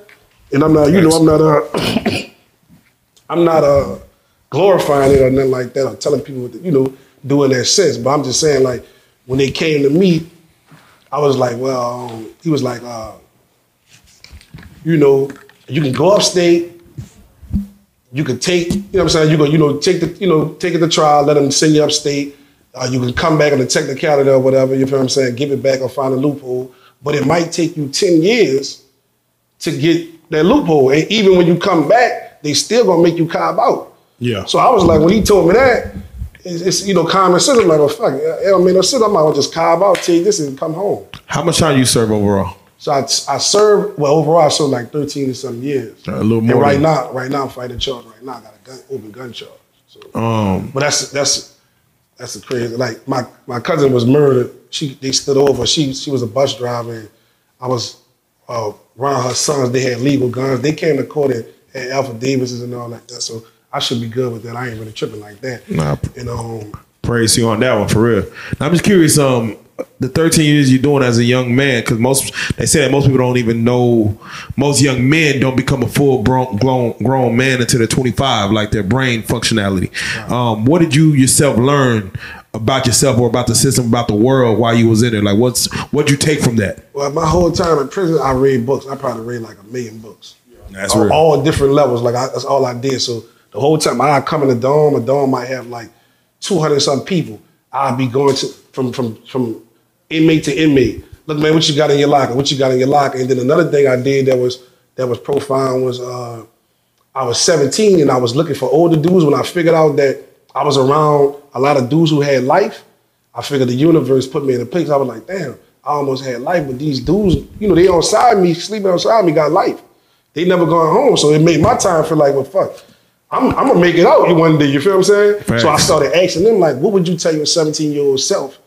Speaker 5: And I'm not, you know, I'm not uh I'm not uh glorifying it or nothing like that or telling people what you know, doing in that sense. But I'm just saying, like, when they came to me, I was like, well, he was like, uh, you know, you can go upstate, you can take, you know what I'm saying, you go, you know, take the, you know, take it to trial, let them send you upstate. Uh, you can come back on the technicality or whatever, you feel what I'm saying, give it back or find a loophole. But it might take you 10 years to get that loophole. And even when you come back, they still gonna make you cob out.
Speaker 3: Yeah.
Speaker 5: So I was like, when he told me that, it's, it's you know common sense. I'm like, well, fuck, it don't make no sense. I might well just cob out, take this, and come home.
Speaker 3: how much time you serve overall?
Speaker 5: So I, I served well overall. I served like 13 or some years.
Speaker 3: A little
Speaker 5: And
Speaker 3: more
Speaker 5: right
Speaker 3: than-
Speaker 5: now, right now I'm fighting charge. Right now I got a gun, open gun charge. So,
Speaker 3: Um,
Speaker 5: but that's that's that's the crazy. Like my my cousin was murdered. She they stood over. She she was a bus driver. And I was uh, around her sons. They had legal guns. They came to court and had affidavits and all like that. So I should be good with that. I ain't really tripping like that.
Speaker 3: Nah.
Speaker 5: And um,
Speaker 3: praise you on that one for real. Now, I'm just curious. Um, the 13 years you're doing as a young man, because most they say that most people don't even know. Most young men don't become a full grown grown, grown man until they're 25, like their brain functionality. Um, what did you yourself learn about yourself or about the system, about the world while you was in it? Like, what's what'd you take from that?
Speaker 5: well, my whole time in prison, I read books. I probably read like a million books.
Speaker 3: That's
Speaker 5: all,
Speaker 3: real.
Speaker 5: all different levels. Like I, that's all I did. So the whole time I come in the dome, a dome might have like two hundred some people. I'd be going to from from from inmate to inmate. Look, man, what you got in your locker? What you got in your locker? And then another thing I did that was that was profound was uh, I was 17 and I was looking for older dudes. When I figured out that I was around a lot of dudes who had life, I figured the universe put me in a place. I was like, damn, I almost had life, but these dudes, you know, they on side me, sleeping on side me, got life. They never gone home, so it made my time feel like, well, fuck, I'm, I'm gonna make it out one day. You feel what I'm saying? So I started asking them, like, what would you tell your 17 year old self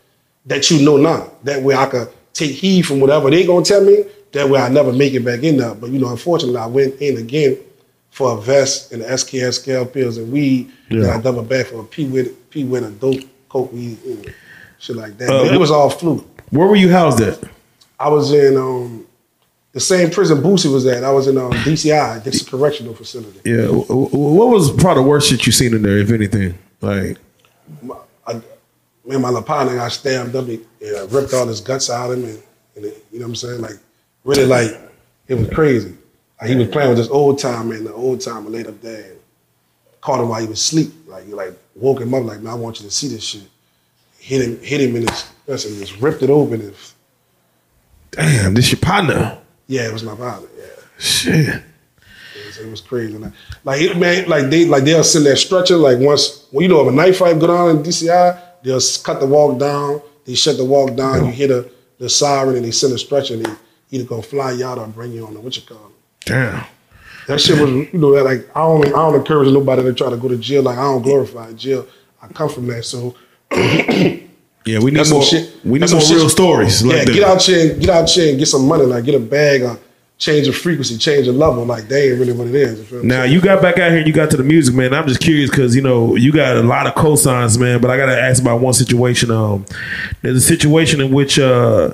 Speaker 5: that you know now? That way I could take heed from whatever they gonna tell me. That way I never make it back in there. But you know, unfortunately, I went in again for a vest and the SKS scale pills and weed. And
Speaker 3: Yeah.
Speaker 5: I doubled back for a P with P with a dope coke weed, know, shit like that.
Speaker 3: Uh,
Speaker 5: it was all fluke.
Speaker 3: Where were you housed at?
Speaker 5: I was in um the same prison Boosie was at. I was in um, DCI, Dixon Correctional Facility.
Speaker 3: Yeah. wh- wh- What was probably the worst shit you seen in there, if anything? Like,
Speaker 5: I, me and my partner got stabbed up. He, and ripped all his guts out of him, and, and it, you know what I'm saying? Like, really, like, it was crazy. Like, he was playing with this old timer, and the old timer laid up there and caught him while he was asleep. Like, he like woke him up, like, man, I want you to see this shit. Hit him, hit him in his, listen, just ripped it open. And,
Speaker 3: damn, this your partner.
Speaker 5: Yeah, it was my father. Yeah.
Speaker 3: Shit.
Speaker 5: It was, it was crazy. Like, it, man, like they like they'll send that stretcher. Like once, well, you know, if a knife fight go down in DCI, they'll cut the walk down. They shut the walk down. You hear the, the siren, and they send a stretcher. and They either gonna fly you out or bring you on the what you call it.
Speaker 3: Damn.
Speaker 5: That shit was, you know, that like I don't, I don't encourage nobody to try to go to jail. Like I don't glorify jail. I come from that, so
Speaker 3: Yeah, we need
Speaker 5: That's some
Speaker 3: more.
Speaker 5: shit-
Speaker 3: We need more
Speaker 5: some
Speaker 3: real
Speaker 5: shit-
Speaker 3: stories.
Speaker 5: yeah,
Speaker 3: that.
Speaker 5: get out here, and, get out here and get some money. Like get a bag, or change the frequency, change the level. Like they ain't really what it is. You?
Speaker 3: Now you got back out here and you got to the music, man. I'm just curious because you know you got a lot of cosigns, man. But I gotta ask about one situation. Um, there's a situation in which uh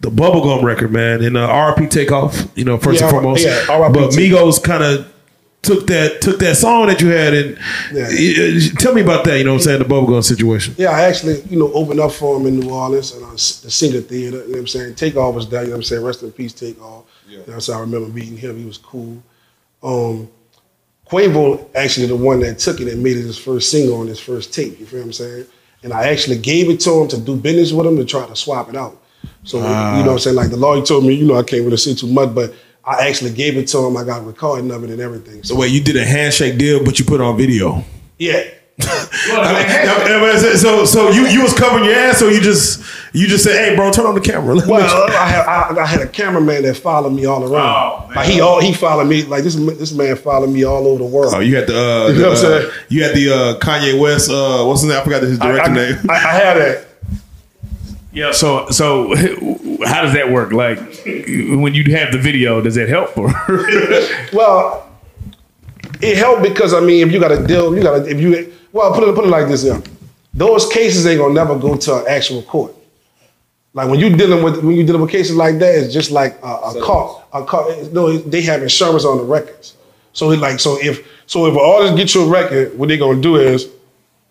Speaker 3: the bubblegum record, man, and uh, RP Takeoff. You know, first
Speaker 5: Yeah,
Speaker 3: and foremost.
Speaker 5: yeah,
Speaker 3: but Migos kind of took that took that song that you had and
Speaker 5: Yeah.
Speaker 3: uh, tell me about that. You know what I'm saying? The bubblegum situation.
Speaker 5: Yeah, I actually, you know, opened up for him in New Orleans and uh, the Saenger Theater. You know what I'm saying? Takeoff was there. You know what I'm saying? Rest in peace, Takeoff. You know what I'm saying? I remember meeting him. He was cool. Um, Quavo actually the one that took it and made it his first single on his first tape. You feel what I'm saying? And I actually gave it to him to do business with him to try to swap it out. So you know what I'm saying? Like the lawyer told me, you know, I can't really say too much, but I actually gave it to him. I got a recording of it and everything.
Speaker 3: So wait, you did a handshake deal, but you put it on video.
Speaker 5: yeah.
Speaker 3: so so you you was covering your ass, so you just you just said, "Hey, bro, turn on the camera." Let
Speaker 5: Well, I had I, I had a cameraman that followed me all around.
Speaker 4: Oh, man.
Speaker 5: like he all he followed me like this this man followed me all over the world.
Speaker 3: Oh, you had the, uh,
Speaker 5: You
Speaker 3: the,
Speaker 5: know what I'm
Speaker 3: uh,
Speaker 5: saying?
Speaker 3: you had the uh, Kanye West. Uh, what's his name? I forgot his
Speaker 5: I,
Speaker 3: director
Speaker 5: I,
Speaker 3: name.
Speaker 5: I, I had that.
Speaker 4: Yeah. So so how does that work? Like when you have the video, does that help? Or
Speaker 5: Well, it helped because I mean, if you got to deal, you got to if you well put it put it like this, yeah. Those cases ain't gonna never go to an actual court. Like when you dealing with when you dealing with cases like that, it's just like a, a car. A car. No, they have insurance on the records. So it like so if so if an artist gets you a record, what they gonna do is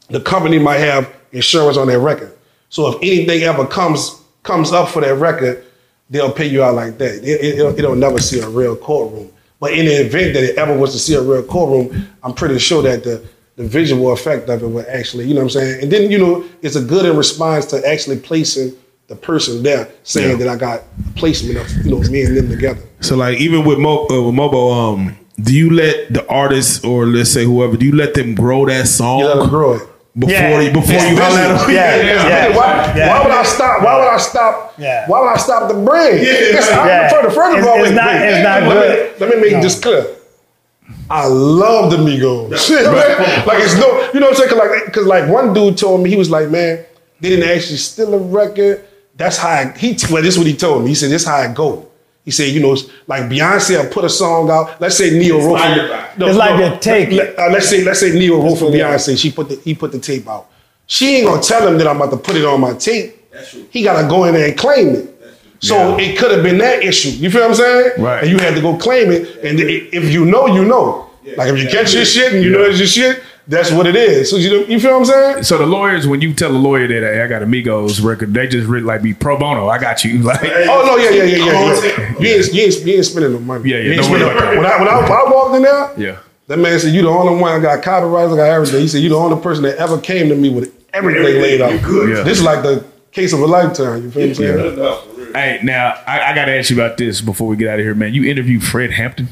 Speaker 5: the company might have insurance on their record. So if anything ever comes comes up for that record, they'll pay you out like that. It, it, it'll, it'll never see a real courtroom. But in the event that it ever was to see a real courtroom, I'm pretty sure that the, the visual effect of it would actually, you know what I'm saying? And then, you know, it's a good in response to actually placing the person there, saying that I got a placement of, you know, me and them together.
Speaker 3: So like even with, Mo, uh, with Mobo, um, do you let the artist or let's say whoever, do you let them grow that song
Speaker 5: You let them grow it.
Speaker 3: Before
Speaker 1: Yeah.
Speaker 3: you before
Speaker 1: Yeah.
Speaker 3: you holler at them?
Speaker 1: Yeah, yeah.
Speaker 5: why,
Speaker 1: Yeah.
Speaker 5: why would I stop? Why would I stop?
Speaker 1: Yeah.
Speaker 5: Why would I stop the brain? Yes, I
Speaker 1: Yeah.
Speaker 5: prefer the first of
Speaker 1: It's-
Speaker 5: all.
Speaker 1: it's not- it's not
Speaker 5: let
Speaker 1: good.
Speaker 5: Me, let me make this clear. I love the Migos. like it's no, you know what I'm saying? Cause like, cause like one dude told me he was like, man, they didn't actually steal a record. That's how I, he. Well, this is what he told me. He said, this how I go. He said, you know, it's like Beyonce will put a song out. Let's say Ne-Yo wrote for no,
Speaker 1: It's like a tape.
Speaker 5: let- uh, let's say let's say Ne-Yo wrote for Beyonce. She put the he put the tape out. She ain't gonna tell him that I'm about to put it on my tape. He gotta go in there and claim it. So it could have been that issue. You feel what I'm saying?
Speaker 3: Right.
Speaker 5: And you had to go claim it. And if you know, you know. Like if you catch your shit and you know it's your shit, that's what it is. So you know, you feel what I'm saying?
Speaker 4: so the lawyers, when you tell a lawyer that hey, I got a Migos record, they just really like be pro bono. I got you. Like
Speaker 5: Oh no, yeah, yeah, yeah, yeah. yeah. You ain't, you ain't, you ain't spending no money.
Speaker 4: Yeah, yeah,
Speaker 5: You ain't
Speaker 4: don't worry
Speaker 5: spending-
Speaker 4: about that.
Speaker 5: When I when I, I walked in there,
Speaker 4: yeah.
Speaker 5: That man said, "You the only one. I got copyrights. I got everything." He said, "You the only person that ever came to me with everything laid out."
Speaker 4: Yeah.
Speaker 5: This is like the case of a lifetime. You feel what I'm saying?
Speaker 4: Hey, now I, I got to ask you about this before we get out of here, man. You interviewed Fred Hampton,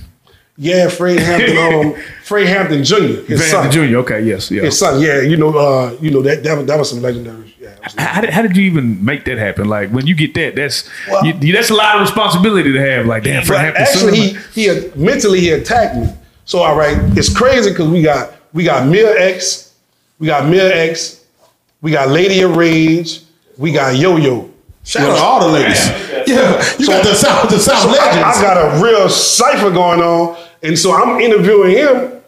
Speaker 5: Yeah, Fred Hampton, um, Fred Hampton Jr. His
Speaker 4: Fred
Speaker 5: son.
Speaker 4: Hampton Jr. Okay, yes, yeah.
Speaker 5: His son. Yeah, you know, uh, you know that that was, that was some legendary. Yeah, absolutely.
Speaker 4: How did, how did you even make that happen? Like when you get that, that's
Speaker 5: Well-
Speaker 4: you, you- that's a lot of responsibility to have. Like damn, Fred Hampton.
Speaker 5: actually, he he had, mentally he attacked me. So all right, it's crazy because we got we got Mia X, we got Mia X, we got Lady of Rage, we got Yo Yo.
Speaker 3: Shout out to all the ladies. Yeah, you got the South the South
Speaker 5: So I,
Speaker 3: legends.
Speaker 5: I got a real cipher going on, and so I'm interviewing him.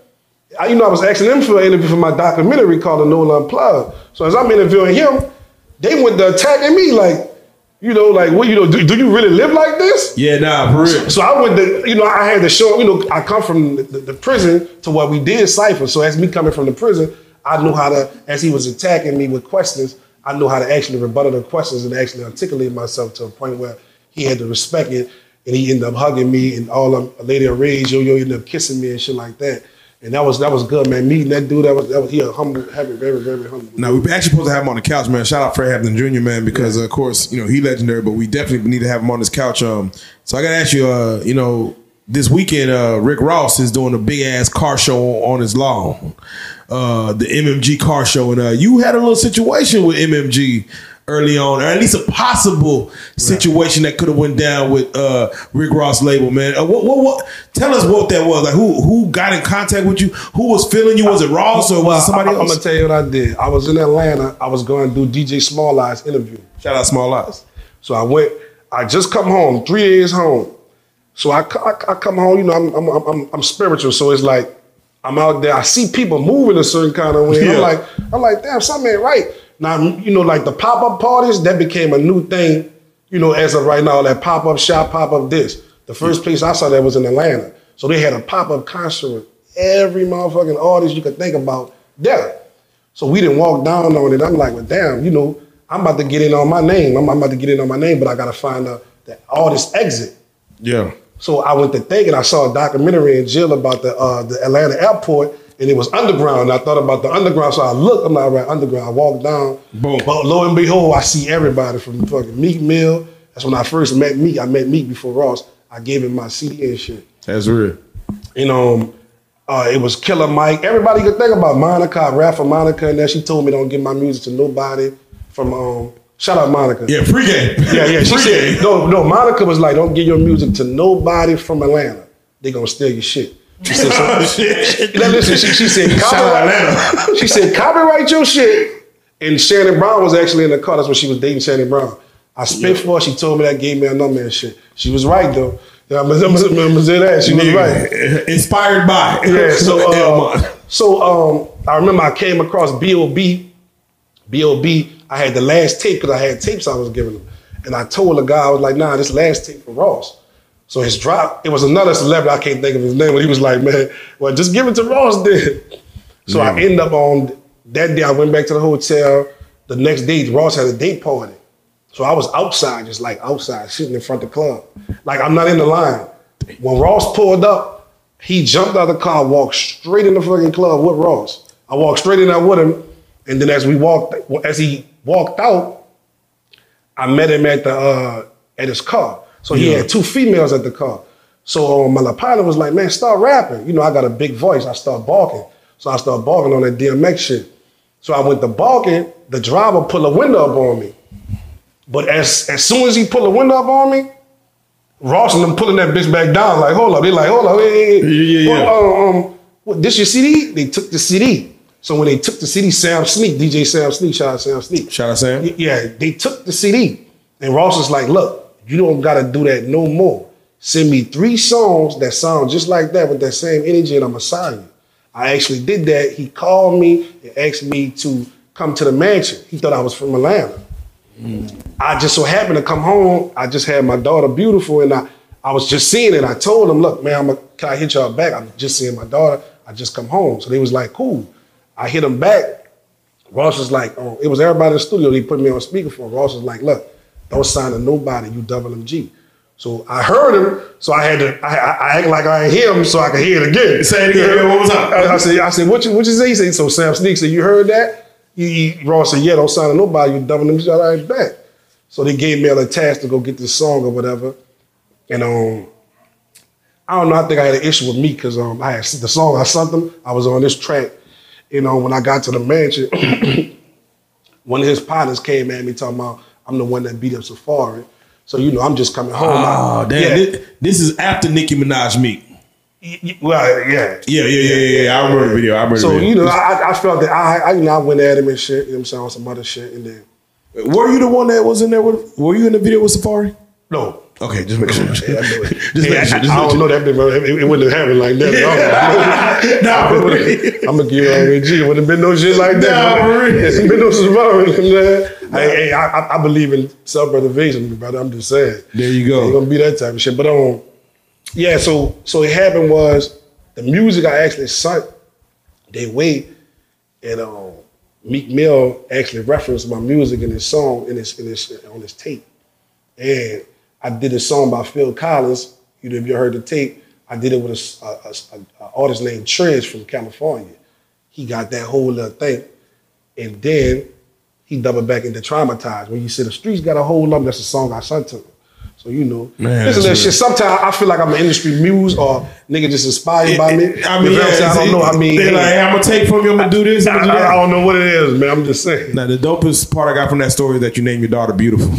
Speaker 5: I, you know, I was asking him for an interview for my documentary called The Nola Unplugged. So as I'm interviewing him, they went to attacking me like, You know, like what you know, do, do you really live like this?
Speaker 3: Yeah, nah, for real.
Speaker 5: So I went to, you know, I had to show, you know, I come from the, the, the prison to what we did cipher. So as me coming from the prison, I knew how to, as he was attacking me with questions, I knew how to actually rebuttal the questions and actually articulate myself to a point where he had to respect it. And he ended up hugging me and all of a lady of rage, yo yo ended up kissing me and shit like that. And that was that was good, man. Meeting that dude, that was that was he a humble, very, very, very humble.
Speaker 3: Now we actually supposed to have him on the couch, man. Shout out Fred Hampton Jr., man, because uh, of course you know he legendary, but we definitely need to have him on this couch. Um, so I got to ask you, uh, you know, this weekend, uh, Rick Ross is doing a big ass car show on his lawn, uh, the MMG car show, and uh, you had a little situation with MMG early on, or at least a possible situation that could have went down with uh, Rick Ross label, man. Uh, what, what, what? Tell us what that was. Like, who who got in contact with you? Who was feeling you? Was it Ross or was it somebody
Speaker 5: I, am gonna tell you what I did. I was in Atlanta. I was going to do DJ Small Eyes interview.
Speaker 3: Shout out Small Eyes.
Speaker 5: So I went. I just come home, three days home. So I, I, I come home. You know, I'm, I'm I'm I'm spiritual. So it's like I'm out there. I see people moving a certain kind of way.
Speaker 3: Yeah.
Speaker 5: I'm like I'm like, damn, something ain't right. Now you know, like the pop up parties that became a new thing. You know, as of right now, that pop up shop, pop up this. The first place I saw that was in Atlanta. So they had a pop up concert with every motherfucking artist you could think about there. So we didn't walk down on it. I'm like, well, damn, you know, I'm about to get in on my name. I'm, I'm about to get in on my name, but I gotta find out that artist exit.
Speaker 3: Yeah.
Speaker 5: So I went to think and I saw a documentary in jail about the uh, the Atlanta airport, and it was underground. I thought about the underground, so I looked. I'm like, right, underground. I walked down.
Speaker 3: Boom.
Speaker 5: But lo and behold, I see everybody from fucking Meek Mill. That's when I first met Meek. I met Meek before Ross. I gave him my CD and shit.
Speaker 3: That's real.
Speaker 5: And um, uh, it was Killer Mike. Everybody could think about Monica. I rap for Monica, and then she told me don't give my music to nobody. From um, shout out Monica.
Speaker 3: Yeah, pregame.
Speaker 5: Yeah, yeah. She said, no, no, Monica was like, don't give your music to nobody from Atlanta. They gonna steal your shit. She said, so, Now listen, she, she said, copyright, she said, copyright your shit. And Shannon Brown was actually in the car. That's when she was dating Shannon Brown. I spit for her. She told me that, gave me a number and shit. She was right though. Yeah, I'm gonna I'm I'm say that. She was right.
Speaker 3: Inspired by.
Speaker 5: Yeah, so
Speaker 3: L.Mont.
Speaker 5: so um, I remember I came across B.O.B. B.O.B. I had the last tape because I had tapes I was giving him, and I told the guy I was like, "Nah, this last tape for Ross." So his drop, it was another celebrity I can't think of his name, but he was like, "Man, well, just give it to Ross then." So I end up on that day. I went back to the hotel. The next day, Ross had a date party. So I was outside, just like outside, sitting in front of the club. Like I'm not in the line. When Ross pulled up, he jumped out of the car, walked straight in the fucking club with Ross. I walked straight in there with him. And then as we walked, as he walked out, I met him at the uh, at his car. So he had two females at the car. So um, my partner was like, "Man, start rapping." You know, I got a big voice. I start barking. So I start barking on that DMX shit. So I went to barking. The driver pulled a window up on me. But as as soon as he pulled a window up on me, Ross and them pulling that bitch back down. Like, hold up. They like, hold up. Hey, hey, hey.
Speaker 3: Yeah, yeah, yeah.
Speaker 5: Well, um, what, this your CD? They took the CD. So when they took the CD, Sam Sneak, DJ Sam Sneak, shout out Sam Sneak.
Speaker 3: Shout out Sam.
Speaker 5: Yeah, they took the CD. And Ross was like, look, you don't gotta do that no more. Send me three songs that sound just like that with that same energy, and I'm gonna sign you. I actually did that. He called me and asked me to come to the mansion. He thought I was from Atlanta. I just so happened to come home. I just had my daughter beautiful, and I, I was just seeing it. I told him, look, man, I'm a, can I hit y'all back? I'm just seeing my daughter. I just come home. So they was like, cool. I hit them back. Ross was like, oh, it was everybody in the studio. He put me on speakerphone. Ross was like, look, don't sign to nobody. You double MG. So I heard him. So I had to. I, I, I act like I ain't hear him, so I could hear it again.
Speaker 3: Say it again. What was up?
Speaker 5: I, I said, I said, what you what you say? He said, so Sam Sneak said, you heard that? He, he, Ross said, yeah, don't sign to nobody. You double MG. All right, back. So they gave me a task to go get this song or whatever. And um, I don't know. I think I had an issue with me because um, I had the song I sent them. I was on this track. You know, when I got to the mansion, one of his partners came at me talking about I'm the one that beat up Safaree. So you know, I'm just coming home.
Speaker 3: Oh,
Speaker 5: I-
Speaker 3: damn.
Speaker 5: Yeah,
Speaker 3: This, this is after Nicki Minaj meet.
Speaker 5: well, yeah.
Speaker 3: Yeah, yeah, yeah, yeah, yeah. I remember the video. I remember
Speaker 5: So
Speaker 3: the video.
Speaker 5: So, you know, I, I felt that I, I, you know, I went at him and shit. You know what I'm saying on some other shit, and then
Speaker 3: Were you the one that was in there with? Were you in the video with Safaree?
Speaker 5: no,
Speaker 3: Okay, just make sure.
Speaker 5: Yeah, I know.
Speaker 3: Just make sure.
Speaker 5: I,
Speaker 3: Just
Speaker 5: I don't know that, but it, it wouldn't have happened like that.
Speaker 3: Nah,
Speaker 5: I'm gonna give you all G. It wouldn't have been no shit like that.
Speaker 3: Nah, for real.
Speaker 5: There's been no. Hey, hey, I, I, I believe in self-preservation, brother. I'm just saying.
Speaker 3: There you go.
Speaker 5: Ain't gonna be that type of shit. But um, yeah. So so it happened was the music I actually sent. They wait, and um, Meek Mill actually referenced my music in his song in his in his on his tape, and I did a song by Phil Collins. You know, if you heard the tape, I did it with a, s- a- a- a artist named Trench from California. He got that whole little thing, and then he doubled back into traumatized. When you say the streets got a hold of him, that's a song I sent to him. So you know,
Speaker 3: Man,
Speaker 5: this is that shit. Sometimes I feel like I'm an industry muse or nigga just inspired by me.
Speaker 3: I mean,
Speaker 5: You know what I'm
Speaker 3: yeah.
Speaker 5: I don't know. I mean,
Speaker 3: they're like, hey, I'm gonna take from you. I'm gonna do this. I'm
Speaker 5: I,
Speaker 3: gonna do
Speaker 5: I- I
Speaker 3: that.
Speaker 5: don't know what it is, man. I'm just saying.
Speaker 3: Now, the dopest part I got from that story is that you named your daughter beautiful.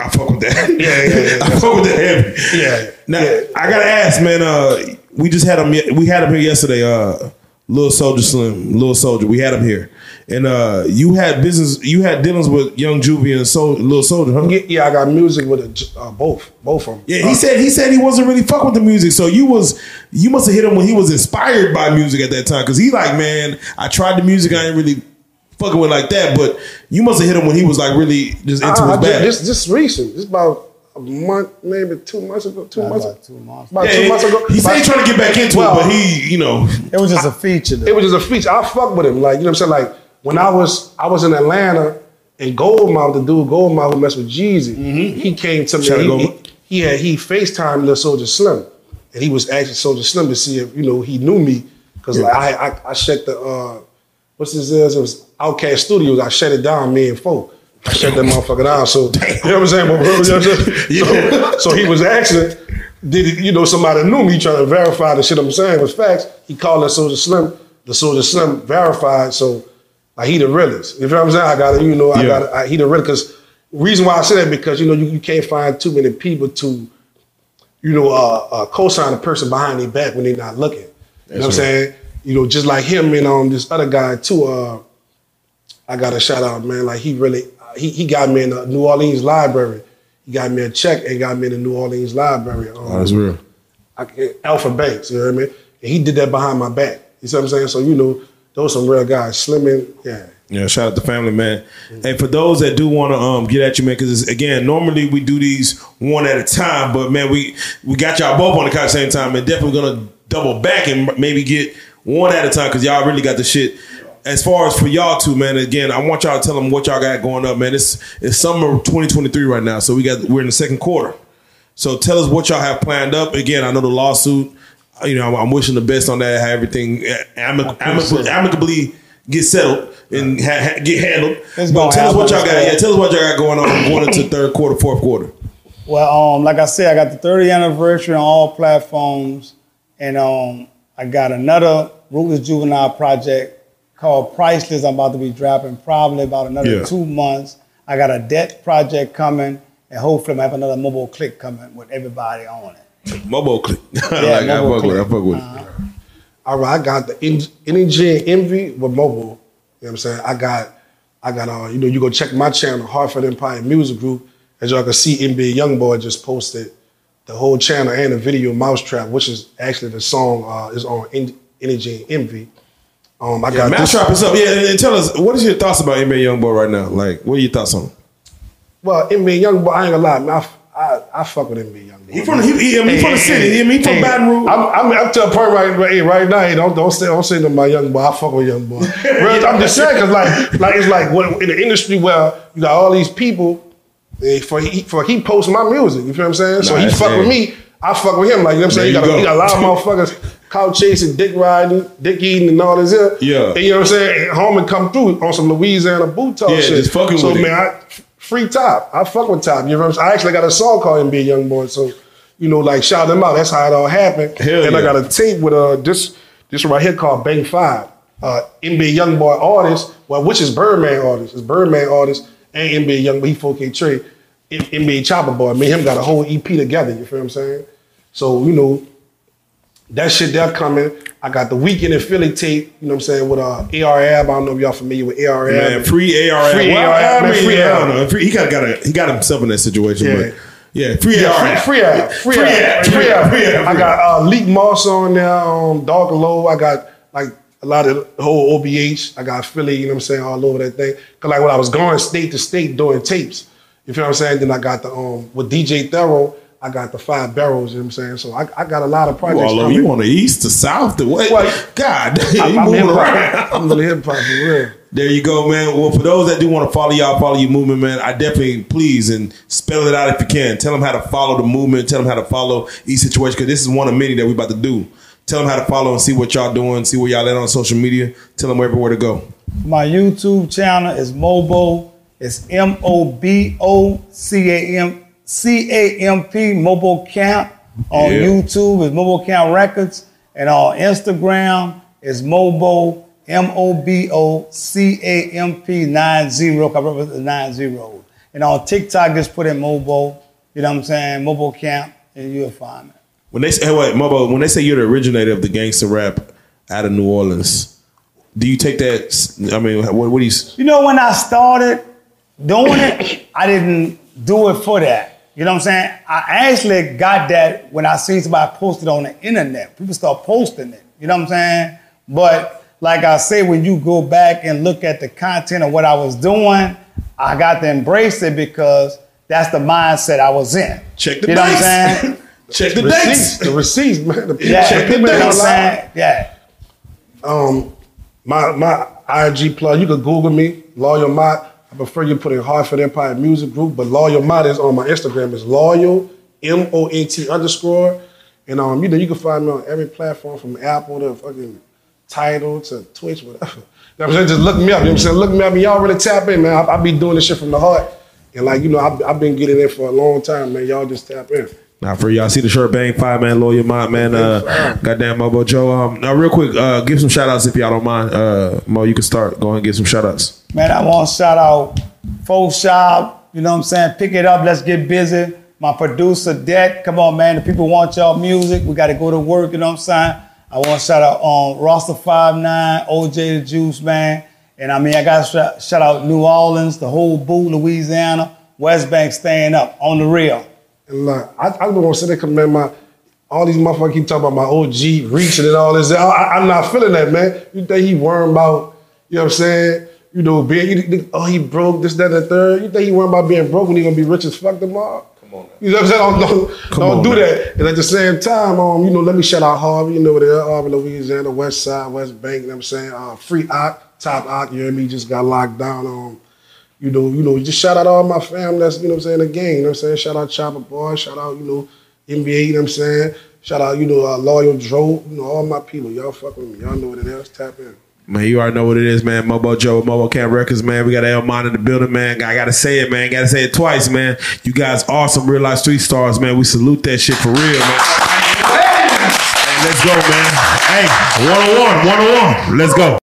Speaker 3: I fuck with that.
Speaker 5: Yeah, yeah, yeah.
Speaker 3: I fuck with that heavy.
Speaker 5: Yeah,
Speaker 3: Now,
Speaker 5: yeah.
Speaker 3: I gotta ask, man. Uh, we just had him. We had him here yesterday. Uh, Little Soldier Slim, Little Soldier. We had him here, and uh, you had business. You had dealings with Young Juvie and Sol- Little Soldier, huh?
Speaker 5: Yeah, yeah, I got music with a, uh, both, both of them.
Speaker 3: Yeah, he said he said he wasn't really fuck with the music. So you was you must have hit him when he was inspired by music at that time. Cause he like, man, I tried the music, I ain't really fucking with like that. But you must have hit him when he was like really just into
Speaker 5: I, I
Speaker 3: his bag.
Speaker 5: just, just, just recent. Just about a month, maybe two months ago. Two
Speaker 1: Nah,
Speaker 5: months.
Speaker 1: about two months.
Speaker 5: About
Speaker 3: Yeah,
Speaker 5: two
Speaker 3: he-
Speaker 5: months ago.
Speaker 3: He said he trying to get back into
Speaker 5: Well,
Speaker 3: it, but he, you know,
Speaker 1: It was just a feature. Though.
Speaker 5: It was just a feature. I fuck with him. Like, you know what I'm saying? Like, when I was I was in Atlanta and Goldmouth, the dude Goldmouth who messed with Jeezy, he came to me.
Speaker 3: Shout
Speaker 5: He,
Speaker 3: Goldmouth.
Speaker 5: he, he had he FaceTimed Lil Soldier Slim. And he was asking Soldier Slim to see if, you know, he knew me. Cause like I, I I shut the uh what's this is? It was Outcast Studios. I shut it down, me and folk. I shut that motherfucker down. So you know what I'm saying? But, you know what I'm saying? So, so he was asking, did he, you know somebody knew me trying to verify the shit I'm saying was facts. He called that Soldier Slim, the Soldier Slim verified. So like he the realest. You know what I'm saying? I got to, you know, I
Speaker 3: Yeah.
Speaker 5: got to, he the realest. Because reason why I say that because you know you, you can't find too many people to, you know, uh, uh, co-sign a person behind their back when they're not looking. You know what I'm saying? You know, just like him and um this other guy too. Uh, I got a shout out, man. Like he really, he, he got me in the New Orleans library. He got me a check and got me in the New Orleans library. Um,
Speaker 3: Oh, that's real.
Speaker 5: I, Alpha Banks, you know what I mean? And he did that behind my back. You see what I'm saying? So you know, those some real guys. Slimming, yeah.
Speaker 3: Yeah, shout out to family, man. And for those that do want to um get at you, man, because again, normally we do these one at a time, but man, we we got y'all both on the couch at the same time, and definitely gonna double back and maybe get one at a time because y'all really got the shit. As far as for y'all two, man, again, I want y'all to tell them what y'all got going up, man. It's it's summer 2023 right now, so we got we're in the second quarter. So tell us what y'all have planned up. Again, I know the lawsuit. You know, I'm, I'm wishing the best on that. How everything amic- amicably, amicably get settled and ha- ha- get handled.
Speaker 1: It's
Speaker 3: But tell us what y'all got. Yeah, tell us what y'all got going on going into third quarter, fourth quarter.
Speaker 1: Well, um, like I said, I got the 30th anniversary on all platforms, and um, I got another Ruthless Juvenile project called Priceless. I'm about to be dropping probably about another
Speaker 3: Yeah.
Speaker 1: two months. I got a debt project coming, and hopefully I have another Mobo click coming with everybody on it.
Speaker 3: Mobo click.
Speaker 1: Yeah,
Speaker 3: like. I
Speaker 1: Mobo
Speaker 3: fuck with. it. I fuck with.
Speaker 1: Uh-huh.
Speaker 3: it.
Speaker 5: All right, I got the en- energy and envy with Mobo. You know what I'm saying? I got, I got, uh, you know, you go check my channel, Hartford Empire Music Group. As y'all can see, NBA Youngboy just posted the whole channel and the video Mousetrap, which is actually the song uh, is on en- Energy and Envy. Um, I got this.
Speaker 3: Mousetrap is up. Yeah, and, and tell us what is your thoughts about NBA YoungBoy right now? Like, what are your thoughts on? him?
Speaker 5: Well, NBA Youngboy, I ain't gonna lie, man. I, I, I fuck with NBA Youngboy.
Speaker 3: He from the- he- he- I mean, he from the city. I mean, he from Baton Rouge.
Speaker 5: I'm, I'm up to a point right, right, right now. Hey, don't don't say don't say to my young boy. I fuck with young boy. I'm just saying because like like it's like what, in the industry where you got all these people. For he for he posts my music, you feel what I'm saying? So he fuck with me. I fuck with him. Like you know what I'm saying? He
Speaker 3: There
Speaker 5: got,
Speaker 3: you
Speaker 5: got a lot of motherfuckers couch chasing, dick riding, dick eating, and all this here.
Speaker 3: Yeah.
Speaker 5: And you know what I'm saying? And home and come through on some Louisiana boot talk
Speaker 3: Yeah,
Speaker 5: shit.
Speaker 3: just fucking
Speaker 5: so
Speaker 3: with it.
Speaker 5: man, I, free top. I fuck with top. You know what I'm saying? I actually got a song called NBA Young Boy. So, you know, like shout them out. That's how it all happened.
Speaker 3: Hell
Speaker 5: and I got a tape with uh this this right here called Bang Five. Uh NBA Young Boy artist, well, which is Birdman artist. It's Birdman artist and NBA Young Boy, he 4K Trey. M- NBA Chopper Boy. Me and him got a whole EP together, you feel what I'm saying? So, you know, that shit that coming. I got the weekend in Philly tape, you know what I'm saying, with uh AR Ab. I don't know if y'all familiar with AR Ab.
Speaker 3: Man, free AR.
Speaker 5: Free
Speaker 3: well,
Speaker 5: AR,
Speaker 3: I
Speaker 5: man,
Speaker 3: mean,
Speaker 5: free
Speaker 3: I
Speaker 5: AR.
Speaker 3: don't know. Free- He got got a, he got himself in that situation,
Speaker 5: Yeah.
Speaker 3: but Yeah, free
Speaker 5: Yeah, free, free app, free,
Speaker 3: Free
Speaker 5: app, free, app.
Speaker 3: app, free app,
Speaker 5: I got uh, Leak Moss on there, um, Dark Lo. I got like a lot of the whole OBH. I got Philly, you know what I'm saying, all over that thing. Cause like when I was going state to state doing tapes, you feel what I'm saying? Then I got the um with DJ Thorough, I got the five barrels, you know what I'm saying? So I, I got a lot of
Speaker 3: You
Speaker 5: projects.
Speaker 3: all You on the east, the south, the west.
Speaker 5: Well,
Speaker 3: God, damn,
Speaker 5: I'm,
Speaker 3: you
Speaker 5: I'm
Speaker 3: moving around.
Speaker 5: I'm really hip hop for real.
Speaker 3: There you go, man. Well, for those that do want to follow y'all, follow your movement, man. I definitely please and spell it out if you can. Tell them how to follow the movement. Tell them how to follow each situation because this is one of many that we about to do. Tell them how to follow and see what y'all doing, see where y'all at on social media. Tell them everywhere to go.
Speaker 1: My YouTube channel is Mobo. It's M O B O C A M C A M P Mobo Camp. On
Speaker 3: Yeah.
Speaker 1: YouTube is Mobo Camp Records. And on Instagram is Mobo M O B O C A M P 90. I remember the 90. And on TikTok, just put in Mobo. You know what I'm saying? Mobo Camp, and you'll find me.
Speaker 3: When they say, hey, wait, Mobo, when they say you're the originator of the gangster rap out of New Orleans, do you take that? I mean, what, what do you?
Speaker 1: You know, when I started doing it, I didn't do it for that. You know what I'm saying? I actually got that when I seen somebody post it on the internet. People start posting it. You know what I'm saying? But like I say, when you go back and look at the content of what I was doing, I got to embrace it because that's the mindset I was in.
Speaker 3: Check the
Speaker 1: You know what I'm saying?
Speaker 3: Check the
Speaker 5: Receipts,
Speaker 3: dates.
Speaker 5: the receipts, man. The
Speaker 1: Yeah,
Speaker 3: Check the
Speaker 1: you know what I'm
Speaker 3: dates.
Speaker 1: Yeah.
Speaker 5: um, my my IG plug. You could Google me, Loyal Mott. I prefer you put in Hartford Empire Music Group, but Loyal Mott is on my Instagram. It's Loyal M O A T underscore, and um, you know you can find me on every platform from Apple to fucking Tidal to Twitch, whatever. Just look me up. You know what I'm saying? Look me up. And y'all really tap in, man. I, I be doing this shit from the heart, and like you know, I've, I've been getting in for a long time, man. Y'all just tap in.
Speaker 3: Now for y'all see the shirt bang five man lawyer mind man uh goddamn Mobo Joe um now real quick uh give some shout outs if y'all don't mind uh Mo you can start go ahead and give some shout outs
Speaker 1: Man, I want to shout out Full Shop. You know what I'm saying? Pick it up. Let's get busy. My producer, Det. Come on, man. The people want y'all music. We got to go to work. You know what I'm saying? I want to shout out on Roster 59, OJ the Juice, man. And I mean, I got to shout, shout out New Orleans, the whole boo, Louisiana, West Bank staying up on the real.
Speaker 5: And like, I, I don't want to sit there, man, my all these motherfuckers keep talking about my OG reaching and all this. I, I, am not feeling that, man. You think he worrying about, you know what I'm saying? You know, being, you think, oh, he broke this, that, and the third. You think he worrying about being broke when he gonna be rich as fuck tomorrow? Come on. You know what I'm saying? Don't, don't, don't
Speaker 3: on,
Speaker 5: do
Speaker 3: man.
Speaker 5: that. And at the same time, um, you know, let me shout out Harvey, you know what they are, Harvey, Louisiana, West Side, West Bank, you know what I'm saying? Uh, free Ock, Top Ock, you hear me, just got locked down. Um, you know, you know, just shout out all my fam that's, you know what I'm saying, the gang, you know what I'm saying? Shout out Chopper Boy, shout out, you know, NBA, you know what I'm saying? Shout out, you know, uh, Loyal Dro, you know, all my people. Y'all fuck with me. Y'all know what it is. Tap in.
Speaker 3: man you already know what it is man Mobo Joe Mobo Camp Records man we got L.Mont in the building man I gotta say it man gotta say it twice man you guys awesome Reallyfe Street Starz man we salute that shit for real man Hey, let's go man hey one on one one on one let's go